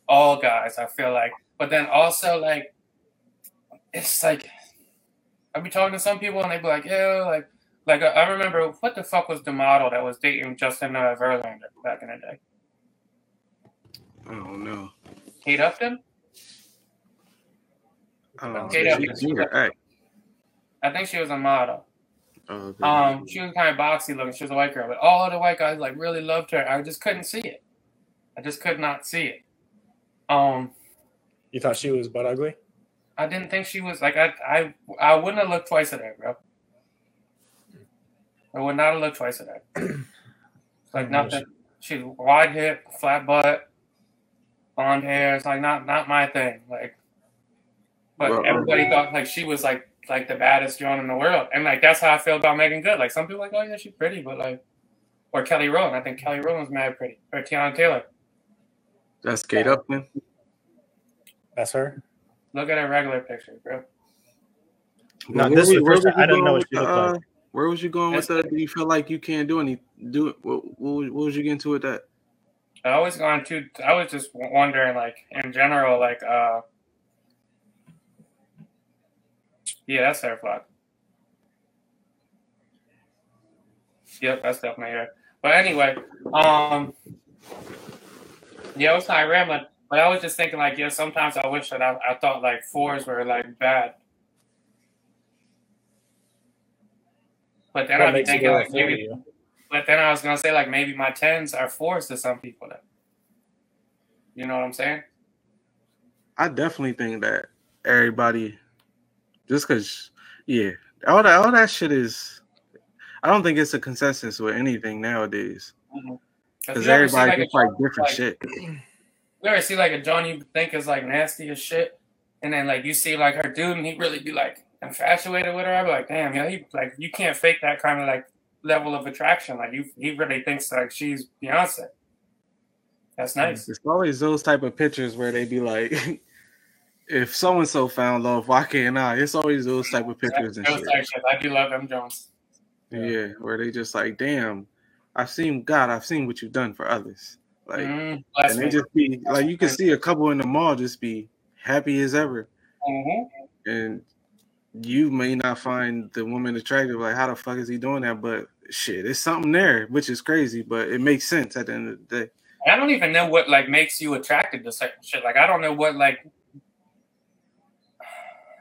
all guys, I feel like. But then also like it's like I'll be talking to some people and they'd be like, yeah, like like I I remember what the fuck was the model that was dating Justin uh, Verlander back in the day? I don't know. Kate Upton? I don't know. Okay, She- that- she can act. I think she was a model. Oh, okay. Um, she was kind of boxy looking. She was a white girl, but all of the white guys like really loved her. I just couldn't see it. I just could not see it. Um, you thought she was butt ugly, I didn't think she was like I I I wouldn't have looked twice at her, bro. I would not have looked twice at her. (clears throat) Like nothing. She's wide hip, flat butt, blonde hair. It's like not not my thing. Like, but Well, everybody um, thought like she was like like the baddest joint in the world, and like that's how I feel about Meagan Good. Like some people are like, oh yeah, she's pretty, but like, or Kelly Rowland. I think Kelly Rowland's mad pretty, or Teyana Taylor. That's Kate Upton. that's her. Look at her regular picture, bro. No, Where this was- is first was I you didn't know going what with she looked uh, like. Where was you going with That's- that? Do you feel like you can't do any? Do it. What, what, was- what was you getting to with that? I was going to. I was just wondering, like in general, like uh, yeah, that's her flag. Yep, that's definitely her. But anyway, um, yeah, it was kind of rambling. But I was just thinking, like, yeah, sometimes I wish that I, I thought like fours were like bad. But then I'd be thinking like a four to maybe you? but then I was gonna say like maybe my tens are fours to some people. Then. You know what I'm saying? I definitely think that everybody, just because, yeah, all that all that shit is. I don't think it's a consensus with anything nowadays mm-hmm. because you ever see, everybody like, gets a like different like- shit. (clears throat) You ever see like a joint you think is like nasty as shit, and then like you see like her dude, and he really be like infatuated with her. I'd be like, damn, yeah, he like you can't fake that kind of like level of attraction. Like you, he really thinks like she's Beyonce. That's nice. It's always those type of pictures where they be like, (laughs) if so and so found love, why can't I? It's always those type of pictures and shit. shit. I do love M Jones. Yeah, where they just like, damn, I've seen God, I've seen what you've done for others. Like. Bless and they just be like, you can see a couple in the mall just be happy as ever, Mhm. and you may not find the woman attractive. Like, how the fuck is he doing that? But shit, it's something there, which is crazy, but it makes sense at the end of the day. I don't even know what like makes you attracted to certain shit. Like I don't know what like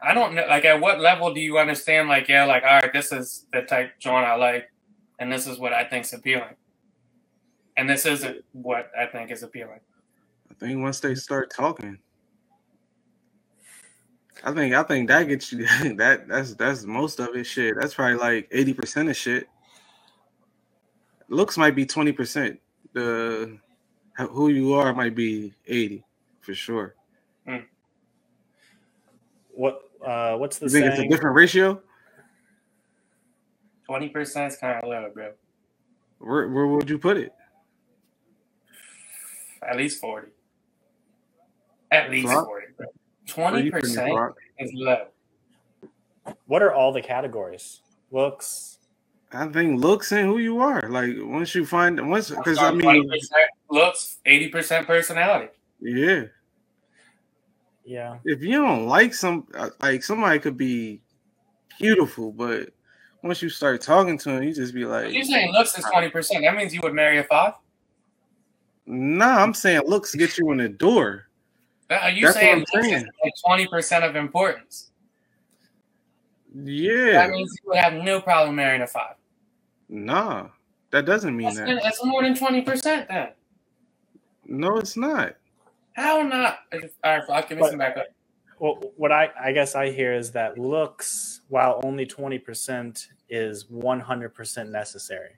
I don't know like at what level do you understand like yeah like all right this is the type joint I like and this is what I think's appealing and this isn't what I think is appealing. I think once they start talking, I think I think that gets you (laughs) that that's that's most of it. Shit, that's probably like eighty percent of shit. Looks might be twenty percent. The who you are might be eighty for sure. What uh what's the You think it's a different ratio? Twenty percent is kind of low, bro. Where where would you put it? At least forty. At least Rock? forty, bro. Twenty you putting it, percent is low. What are all the categories? Looks. I think looks and who you are. Like once you find once because I mean looks, eighty percent personality. yeah. Yeah. if you don't like some uh, like somebody could be beautiful, but once you start talking to him, you just be If like, you're saying looks is twenty percent, that means you would marry a five. Nah, I'm saying looks get you in the door. Are you That's what saying I'm looks is saying. like twenty percent of importance? Yeah, That means you would have no problem marrying a five. nah, that doesn't mean That's, that. that's more than twenty percent. Then No, it's not. how not? All right, I'll give me some backup. Well, what I I guess I hear is that looks, while only twenty percent, is one hundred percent necessary.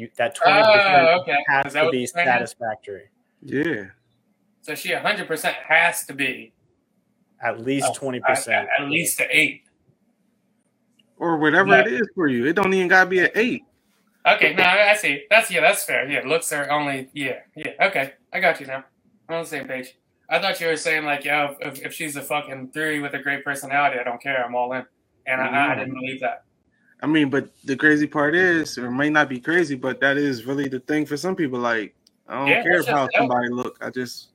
You that oh, twenty percent okay. Has that to be satisfactory. Yeah, So she hundred percent has to be At least oh, twenty at, percent. at least to eight. or whatever Yeah. it is for you. It don't even gotta be an eight. Okay, no, I see. That's yeah, that's fair. Yeah, looks are only yeah, yeah. Okay, I got you now. I'm on the same page. I thought you were saying like, yo, if, if she's a fucking three with a great personality, I don't care. I'm all in. And I, I mm-hmm. didn't believe that. I mean, but the crazy part is, or it may not be crazy, but that is really the thing for some people. Like, I don't Yeah, care how somebody look. I just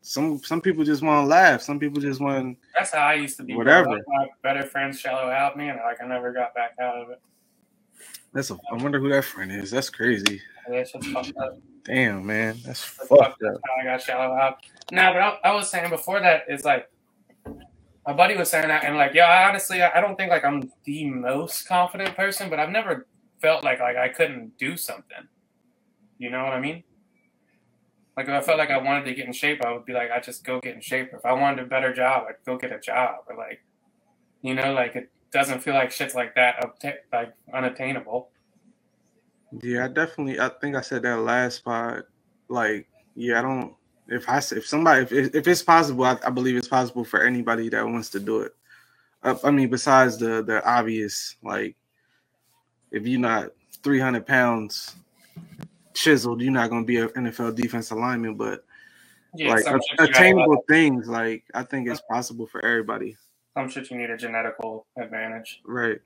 some some people just want to laugh. Some people just want. That's how I used to be. Whatever. My better friends shallow out me, and like I never got back out of it. That's a. I wonder who that friend is. That's crazy. And That's just fucked up. Damn, man, that's That's fucked up I got shallow out. No, but I, I was saying before that is like my buddy was saying that, and like, yeah, I honestly, I don't think like I'm the most confident person, but I've never felt like like I couldn't do something. You know what I mean? Like if I felt like I wanted to get in shape, I would be like, I just go get in shape. If I wanted a better job, I'd go get a job. Or like, you know, like it doesn't feel like shit's like that like unattainable. Yeah, I definitely. I think I said that last part. Like, yeah, I don't. If I if somebody if, if it's possible, I, I believe it's possible for anybody that wants to do it. Uh, I mean, besides the the obvious, like, if you're not 300 pounds chiseled, you're not going to be an NFL defense lineman. But Yeah, like some a- shit you gotta attainable things, like I think it's possible for everybody. some shit you need a genetical advantage. Right.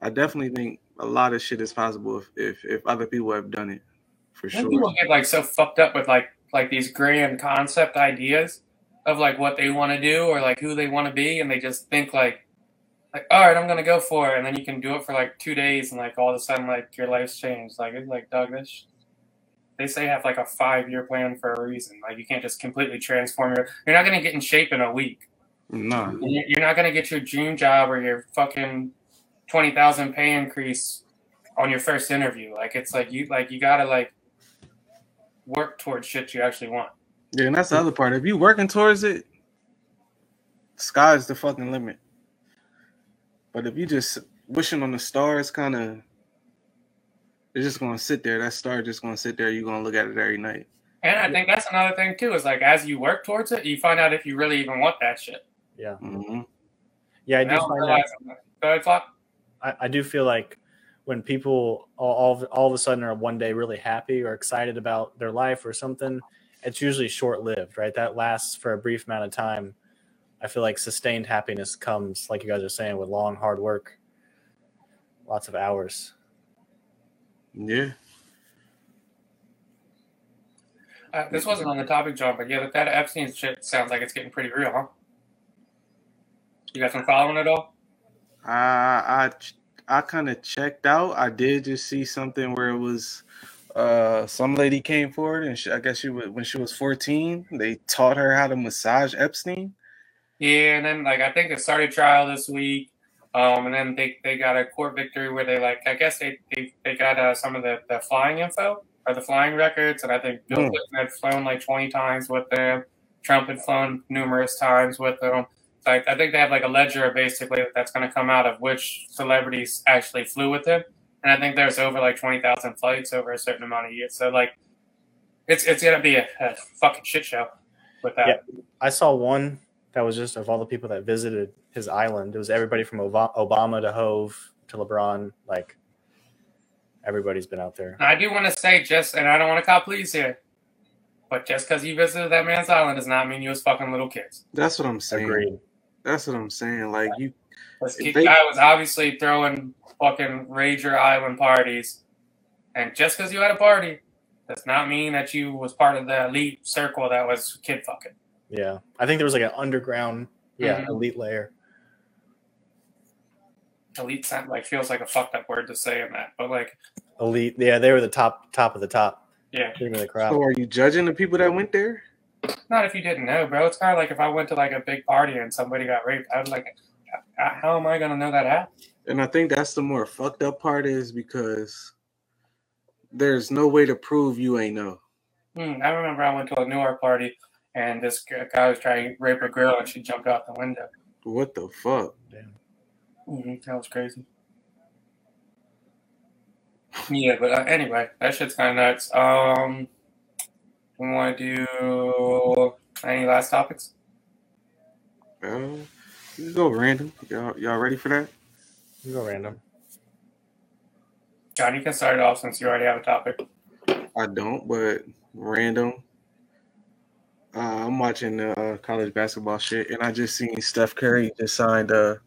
I definitely think a lot of shit is possible if if, if other people have done it, for sure. people get like so fucked up with like like these grand concept ideas of like what they want to do or like who they want to be, and they just think like like all right, I'm gonna go for it, and then you can do it for like two days, and like all of a sudden like your life's changed. Like it's like Doug, this they say have like a five year plan for a reason. Like you can't just completely transform your. You're not gonna get in shape in a week. No. You- You're not gonna get your dream job or your fucking twenty thousand pay increase on your first interview. Like it's like you like you gotta like work towards shit you actually want. Yeah, and that's the other part. If you working towards it, sky's the fucking limit. But if you just wishing on the stars, kind of, it's just gonna sit there. That star just gonna sit there. You're gonna look at it every night. And I think that's another thing too. Is like as you work towards it, you find out if you really even want that shit. Yeah, Mhm. yeah. I And do find that. realize- Go ahead, Flock. I, I do feel like when people all, all of- all of a sudden are one day really happy or excited about their life or something, it's usually short lived, right? That lasts for a brief amount of time. I feel like sustained happiness comes, like you guys are saying, with long hard work, lots of hours. Yeah. Uh, this wasn't on the topic, John, but yeah, that, that Epstein shit sounds like it's getting pretty real, huh? You guys been following it all? I I I kind of checked out. I did just see something where it was uh some lady came forward and she, I guess she was when she was 14, they taught her how to massage Epstein. Yeah, and then like I think it started trial this week, um, and then they, they got a court victory where they like I guess they they, they got uh, some of the, the flying info or the flying records, and I think Bill Hmm. Clinton had flown like twenty times with them. Trump had flown numerous times with them. Like I think they have like a ledger basically that's going to come out of which celebrities actually flew with him, and I think there's over like twenty thousand flights over a certain amount of years. So like, it's it's gonna be a, a fucking shit show with that. Yeah. I saw one that was just of all the people that visited his island. It was everybody from Ob- Obama to Hove to LeBron. Like everybody's been out there. I do want to say just, and I don't want to call police here, but just because you visited that man's island does not mean you was fucking little kids. That's what I'm saying. Agreed. That's what I'm saying. Like you This they- guy was obviously throwing fucking Rager Island parties, and just because you had a party does not mean that you was part of the elite circle that was kid fucking. Yeah, I think there was like an underground, yeah, Mhm. elite layer. Elite sound like feels like a fucked up word to say in that, but like, Elite, yeah, they were the top, top of the top. yeah, Cream of the crop. so are you judging the people that went there? Not if you didn't know, bro. It's kind of like if I went to like a big party and somebody got raped, I was like, how how am I gonna know that happened? And I think that's the more fucked up part is because there's no way to prove you ain't know. Hmm, I remember I went to a Newark party and this guy was trying to rape a girl and she jumped out the window. What the fuck? hmm that was crazy. Yeah, but uh, anyway, that shit's kind of nuts. Um, we want to do any last topics? Uh, you can go random. Y'all, y'all ready for that? You go random. John, you can start it off since you already have a topic. I don't, but random. Uh, I'm watching uh, college basketball shit, and I just seen Steph Curry just signed a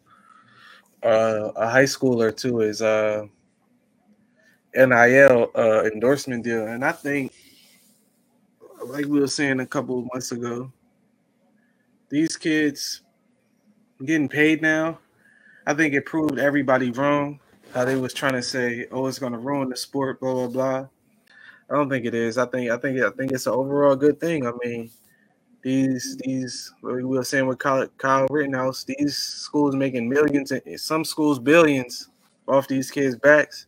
uh, a high schooler to his uh, NIL uh, endorsement deal, and I think, like we were saying a couple of months ago, these kids getting paid now. I think it proved everybody wrong. How they was trying to say, "Oh, it's going to ruin the sport," blah blah blah. I don't think it is. I think I think I think it's an overall good thing. I mean, these these we were saying with Kyle, Kyle Rittenhouse, these schools making millions and some schools billions off these kids' backs.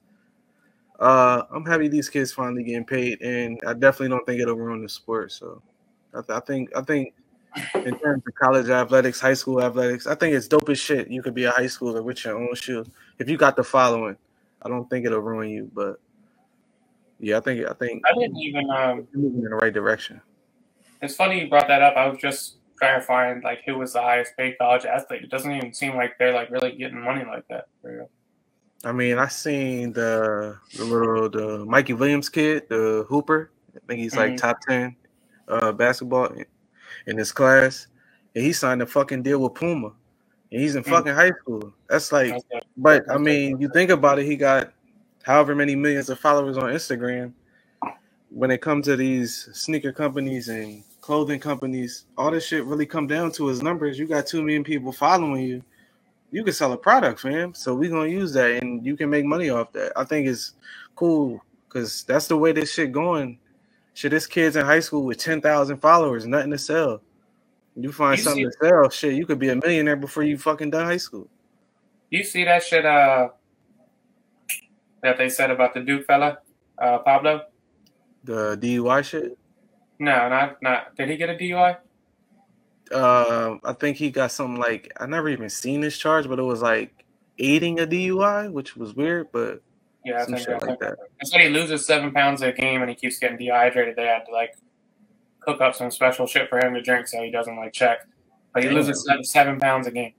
Uh, I'm happy these kids finally getting paid, and I definitely don't think it'll ruin the sport. So, I, th- I think I think in terms of college athletics, high school athletics, I think it's dope as shit. You could be a high schooler with your own shoe if you got the following. I don't think it'll ruin you, but yeah, I think I think I didn't even. Um, moving in the right direction. it's funny you brought that up. I was just clarifying like who was the highest paid college athlete. It doesn't even seem like they're like really getting money like that. For real. I mean, I seen the the little the Mikey Williams kid, the Hooper. I think he's like Mhm. top ten uh, basketball in, in his class, and he signed a fucking deal with Puma, and he's in Mm. fucking high school. That's like, good. but I mean, you think about it, he got however many millions of followers on Instagram. When it comes to these sneaker companies and clothing companies, all this shit really come down to his numbers. You got two million people following you you can sell a product, fam. So we gonna use that, and you can make money off that. I think it's cool because that's the way this shit going. Shit, this kid's in high school with ten thousand followers, nothing to sell. You find You something to sell, shit. You could be a millionaire before you fucking done high school. You see that shit uh that they said about the Duke fella, uh Paolo? The DUI shit. No, not not. Did he get a DUI? Um, I think he got something like I never even seen this charge, but it was like aiding a DUI, which was weird, but Yeah, I some think shit like that. They said he loses seven pounds a game and he keeps getting dehydrated. They had to like cook up some special shit for him to drink so he doesn't like check. But he Damn. loses seven, seven pounds a game.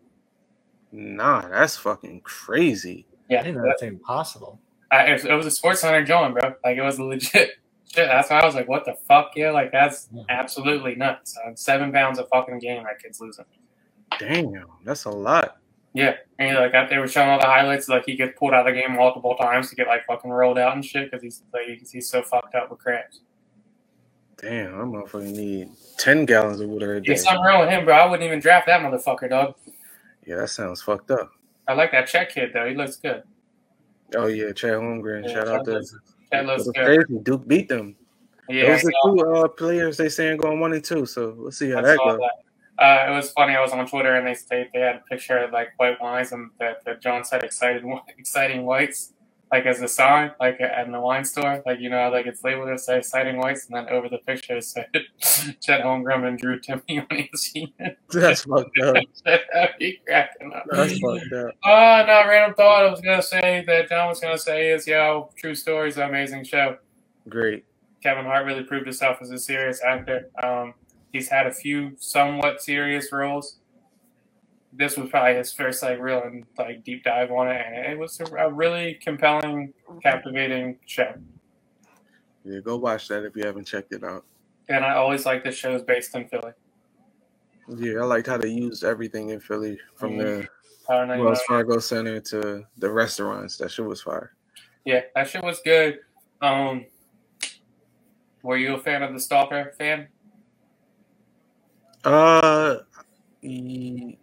Nah, that's fucking crazy. Yeah, I didn't know that's impossible. I, it, was, it was a SportsCenter John, bro. Like it was legit shit. That's why I was like, "What the fuck, yeah?" Like that's Yeah. absolutely nuts. Uh, seven pounds a fucking game that kid's losing. Damn, that's a lot. Yeah, and like they were showing all the highlights. Like he gets pulled out of the game multiple times to get like fucking rolled out and shit because he's like he's so fucked up with cramps. Damn, I motherfucking need ten gallons of water a day. There's something wrong with him, bro. I wouldn't even draft that motherfucker, dog. Yeah, that sounds fucked up. I like that Czech kid though. He looks good. Oh yeah, Chet Holmgren. Yeah, Shout out to That looks good. crazy. Duke beat them. Yeah, Those are two uh, players they saying going one and two. So we'll see how I that goes. that. Uh, it was funny. I was on Twitter and they they, they had a picture of like white wines and that, that John said excited (laughs) exciting whites like as a sign like in the wine store like you know like it's labeled as exciting whites and then over the picture it said (laughs) Chet Holmgren and Drew Timme on ESPN. That's fucked up. (laughs) Be cracking up. That's fucked up. Oh no! Random thought I was gonna say that John was gonna say is yo, True Stories, an amazing show. Great. Kevin Hart really proved himself as a serious actor. Um, he's had a few somewhat serious roles. This was probably his first like real and like deep dive on it, and it was a, really compelling, captivating show. Yeah, go watch that if you haven't checked it out. And I always like the shows based in Philly. Yeah, I liked how they used everything in Philly from the Power 99. Wells Fargo Center to the restaurants. That shit was fire. Yeah, that shit was good. Um, were you a fan of the Stalker fan? Uh,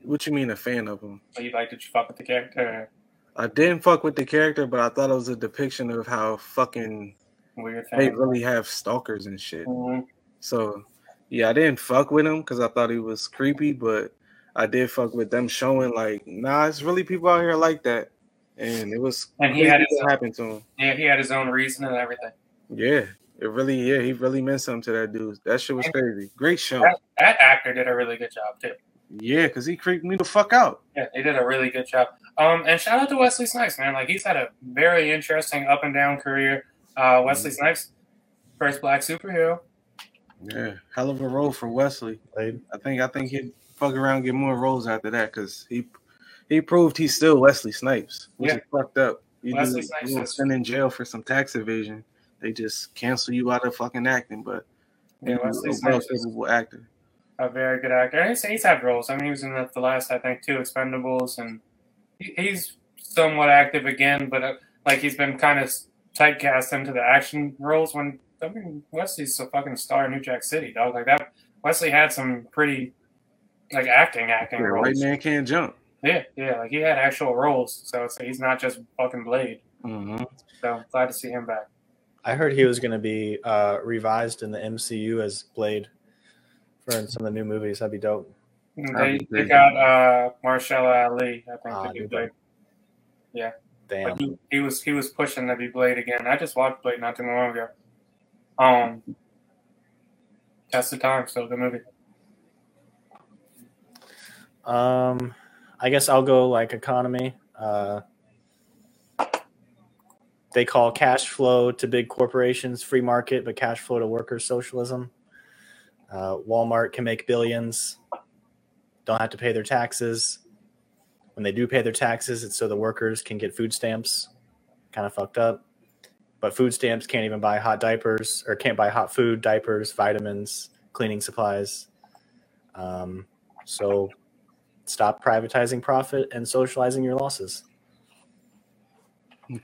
what you mean a fan of him? Or you like did you fuck with the character? I didn't fuck with the character, but I thought it was a depiction of how fucking Weird they really have stalkers and shit. Mhm. So yeah, I didn't fuck with him because I thought he was creepy, but I did fuck with them showing like, nah, it's really people out here like that, and it was And he had his what happened to him. Yeah, he had his own reason and everything. Yeah, it really, yeah, he really meant something to that dude. That shit was crazy. Great show. That, that actor did a really good job too. Yeah, because he creeped me the fuck out. Yeah, they did a really good job. Um, and shout out to Wesley Snipes, man. Like he's had a very interesting up and down career. Uh, Wesley Snipes, first black superhero. Yeah, hell of a role for Wesley. Played. I think I think he'd fuck around and get more roles after that because he he proved he's still Wesley Snipes, which Yeah. is fucked up. You Wesley do Snipes you is- spend in jail for some tax evasion, they just cancel you out of fucking acting. But Yeah, he's Wesley a well Snipes is capable actor. A very good actor. He's, he's had roles. I mean, he was in the, the last, I think, two Expendables, and he, he's somewhat active again. But uh, like he's been kind of typecast into the action roles. When I mean, Wesley's a fucking star in New Jack City, dog. Like that. Wesley had some pretty like acting acting Yeah, roles. White Men Can't Jump. Yeah, yeah, like he had actual roles, so it's, he's not just fucking Blade. Mm-hmm. So glad to see him back. I heard he was going to be uh, revised in the MCU as Blade for some of the new movies. That'd be dope. And They, be they got uh, Mahershala Ali, I think, Ah, to be good Blade. Damn. But he, he was he was pushing to be Blade again. I just watched Blade not too long ago. Um, Test of Time, so good movie. Um, I guess I'll go like economy. Uh, they call cash flow to big corporations free market, but cash flow to workers socialism. Uh, Walmart can make billions, don't have to pay their taxes. When they do pay their taxes, it's so the workers can get food stamps. Kind of fucked up. But food stamps can't even buy hot diapers or can't buy hot food, diapers, vitamins, cleaning supplies. Um, so stop privatizing profit and socializing your losses.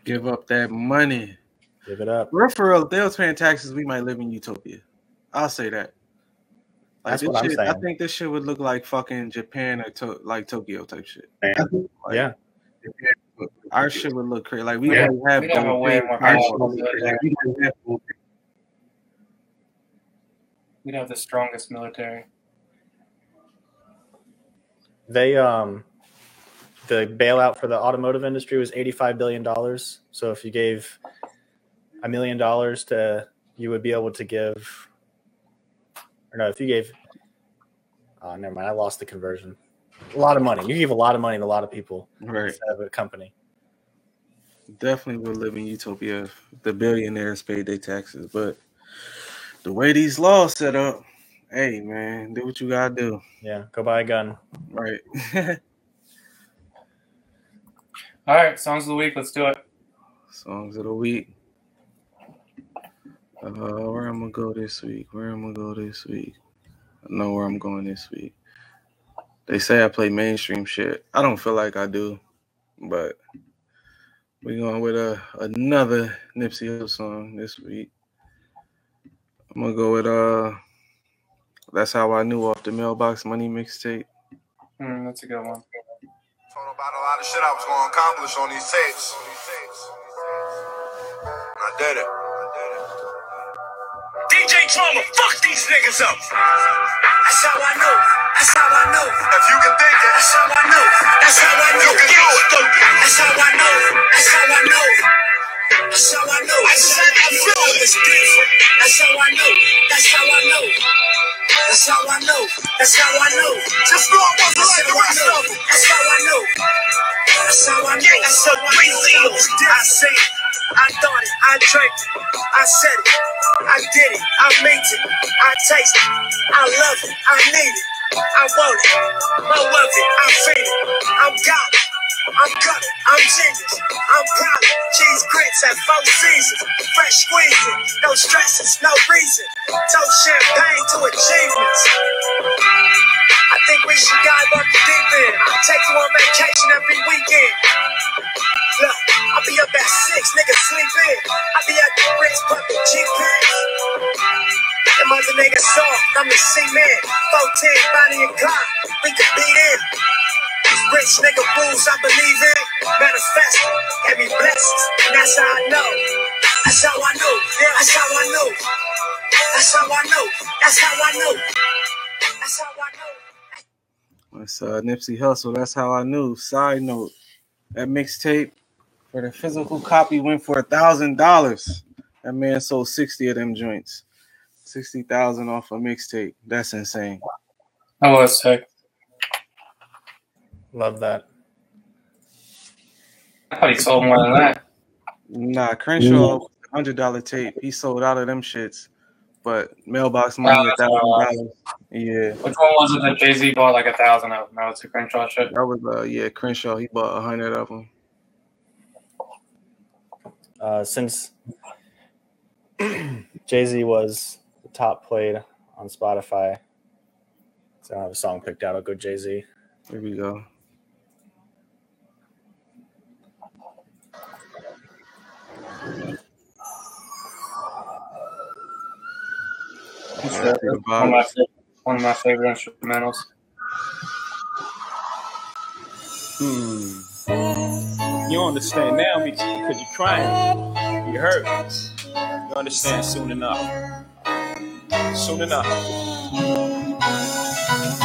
Give up that money. Give it up. Real for real, if they was paying taxes, we might live in utopia. I'll say that. Like That's this what I'm shit, I think this shit would look like fucking Japan or to, like Tokyo type shit. Like, Yeah. our shit would look crazy. Like we Yeah. might have We'd have a way our more shit would look crazy. Like, we might have- We'd have the strongest military. They um the bailout for the automotive industry was 85 billion dollars. So if you gave a million dollars to you would be able to give or no, if you gave oh never mind, I lost the conversion. A lot of money. You give a lot of money to a lot of people Right. instead of a company. Definitely would live in utopia if the billionaires paid their taxes. But the way these laws set up, Hey man, do what you gotta do. Yeah, go buy a gun. Right. (laughs) All right, songs of the week. Let's do it. Songs of the week. Uh, where I'm gonna go this week? Where I'm gonna go this week? I know where I'm going this week. They say I play mainstream shit. I don't feel like I do, but we're going with a another Nipsey Hussle song this week. I'm gonna go with uh, that's how I knew off the mailbox money mixtape. Mm, that's a good one. Told about a lot of shit I was going to accomplish on these tapes. I did it. I it. Drama, fuck these niggas up. That's how I know. That's how I know. If you can think it, That's how I know. That's how I know. You can do it. That's how I know. That's how I know. That's how I know. That's how I feel it's different. That's how I know. That's how I know. That's how I know. That's how I know. just know I wasn't like the how I rest know. of them. That's how I know. That's how I know. That's how I know. I say it. I thought it. I drank it. I said it. I did it. I made it. I taste it. I love it. I need it. I want it. I love it. I feel it. I'm got it. I'm cut. I'm genius. I'm proud. Cheese grits at four seasons. Fresh squeezing. No stresses. No reason. Toast champagne to achievements. I think we should dive off the deep end. Take you on vacation every weekend. Look, I'll be up at six, niggas sleep in. I'll be at the Ritz pumping cheap pants. Them other niggas soft, I'm the C-man. 14, Bonnie and Clyde, we could beat in. Rich nigga rules I believe in. Manifest, every blessings, and that's how I know. That's how I know, yeah, that's how I know. That's how I know, that's how I know. That's how I know. That's uh, Nipsey Hussle. That's how I knew. Side note: that mixtape for the physical copy went for a thousand dollars. That man sold sixty of them joints. Sixty thousand off a mixtape. That's insane. That was sick. Love that. I thought he sold more than that. Nah, Crenshaw hundred dollar tape. He sold out of them shits. But mailbox money Oh, a thousand dollars. Yeah, Which one was it that Jay Z bought like a thousand of? No, it's a Crenshaw shit. that was uh yeah Crenshaw. He bought a hundred of them. Uh, since Jay Z was the top played on Spotify, so I don't have a song picked out. I'll go Jay Z. Here we go. It's Yeah, the one, of my favorite, one of my favorite instrumentals. Hmm. You understand now because you're crying. You hurt. You understand soon enough. Soon enough.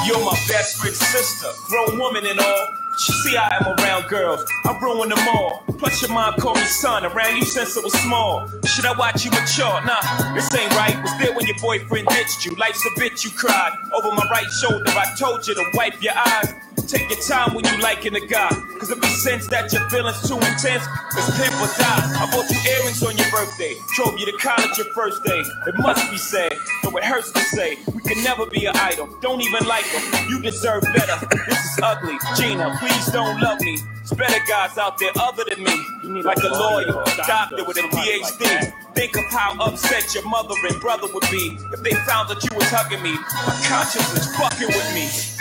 You're my best friend's sister, grown woman and all. She see I am around girls, I ruin them all. Plus your mom called me son, around you since I was small. Should I watch you mature? Nah, this ain't right. Was there when your boyfriend ditched you? Life's a bitch, you cried. Over my right shoulder, I told you to wipe your eyes. Take your time when you liking a guy. Cause if you sense that your feelings too intense, it's pimp or die. I bought you earrings on your birthday. Drove you to college your first day. It must be sad, though it hurts to say. We can never be an idol. Don't even like them. You deserve better. This is ugly. Gina, please don't love me. There's better guys out there other than me. Like a lawyer, a doctor with a PhD. Think of how upset your mother and brother would be if they found that you was hugging me. My conscience is fucking with me.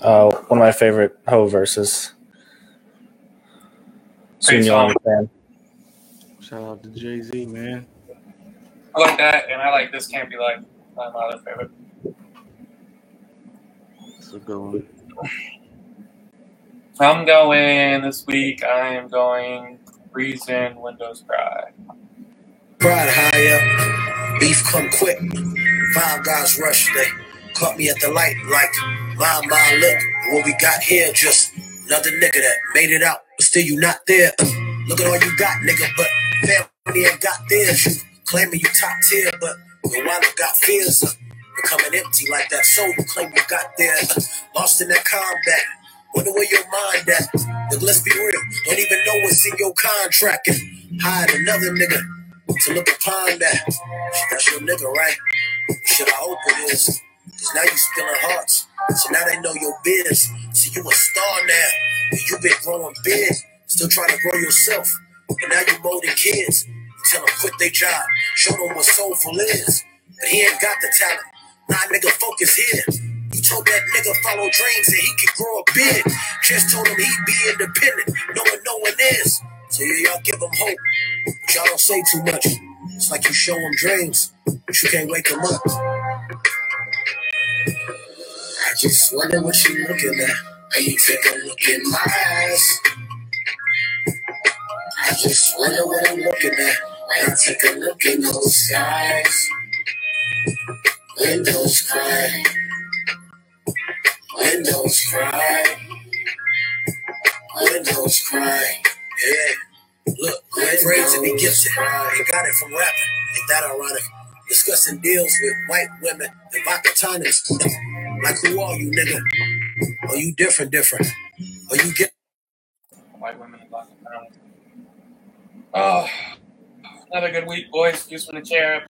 Uh, one of my favorite Ho verses. Soon Great you'll song. Shout out to Jay Z, man. I like that, and I like this can't be like my other favorite. It's a good one. I'm going this week. I am going Reason Windows Cry. Pride high up, beef come quick. Five guys rush, they caught me at the light like, my, my, look, what we got here, just another nigga that made it out, but still you not there. (clears throat) Look at all you got, nigga, but family ain't got theirs. You claiming you top tier, but your wallet got fears. Uh, becoming empty like that soul you claim you got there. (clears throat) Lost in that combat. Wonder where your mind at. Look, let's be real. Don't even know what's in your contract. And hide another nigga. to look upon that. That's your nigga, right? Shit, I hope it is. Cause now you stealing hearts. So now they know your biz. So you a star now. And you been growing big. Still trying to grow yourself. And now you molding kids. Tell them quit their job. Show them what soulful is. But he ain't got the talent. Nah, nigga, focus here. You told that nigga follow dreams and he could grow a big. Just told him he'd be independent. knowing no one is. So yeah, y'all give him hope. But y'all don't say too much. It's like you show him dreams, but you can't wake him up. I just wonder what you looking at. When you take a look in my eyes. I just wonder what I'm looking at. When I take a look in those skies. Windows cry. Windows cry. Windows cry. Yeah. Look, afraid to be gifted. They got it from rapping. Ain't that ironic? Discussing deals with white women and vodka tonics. Like who are you, nigga? Are you different, different? Are you get White women and men. Oh, ah. another good week, boys. Juice from the chair,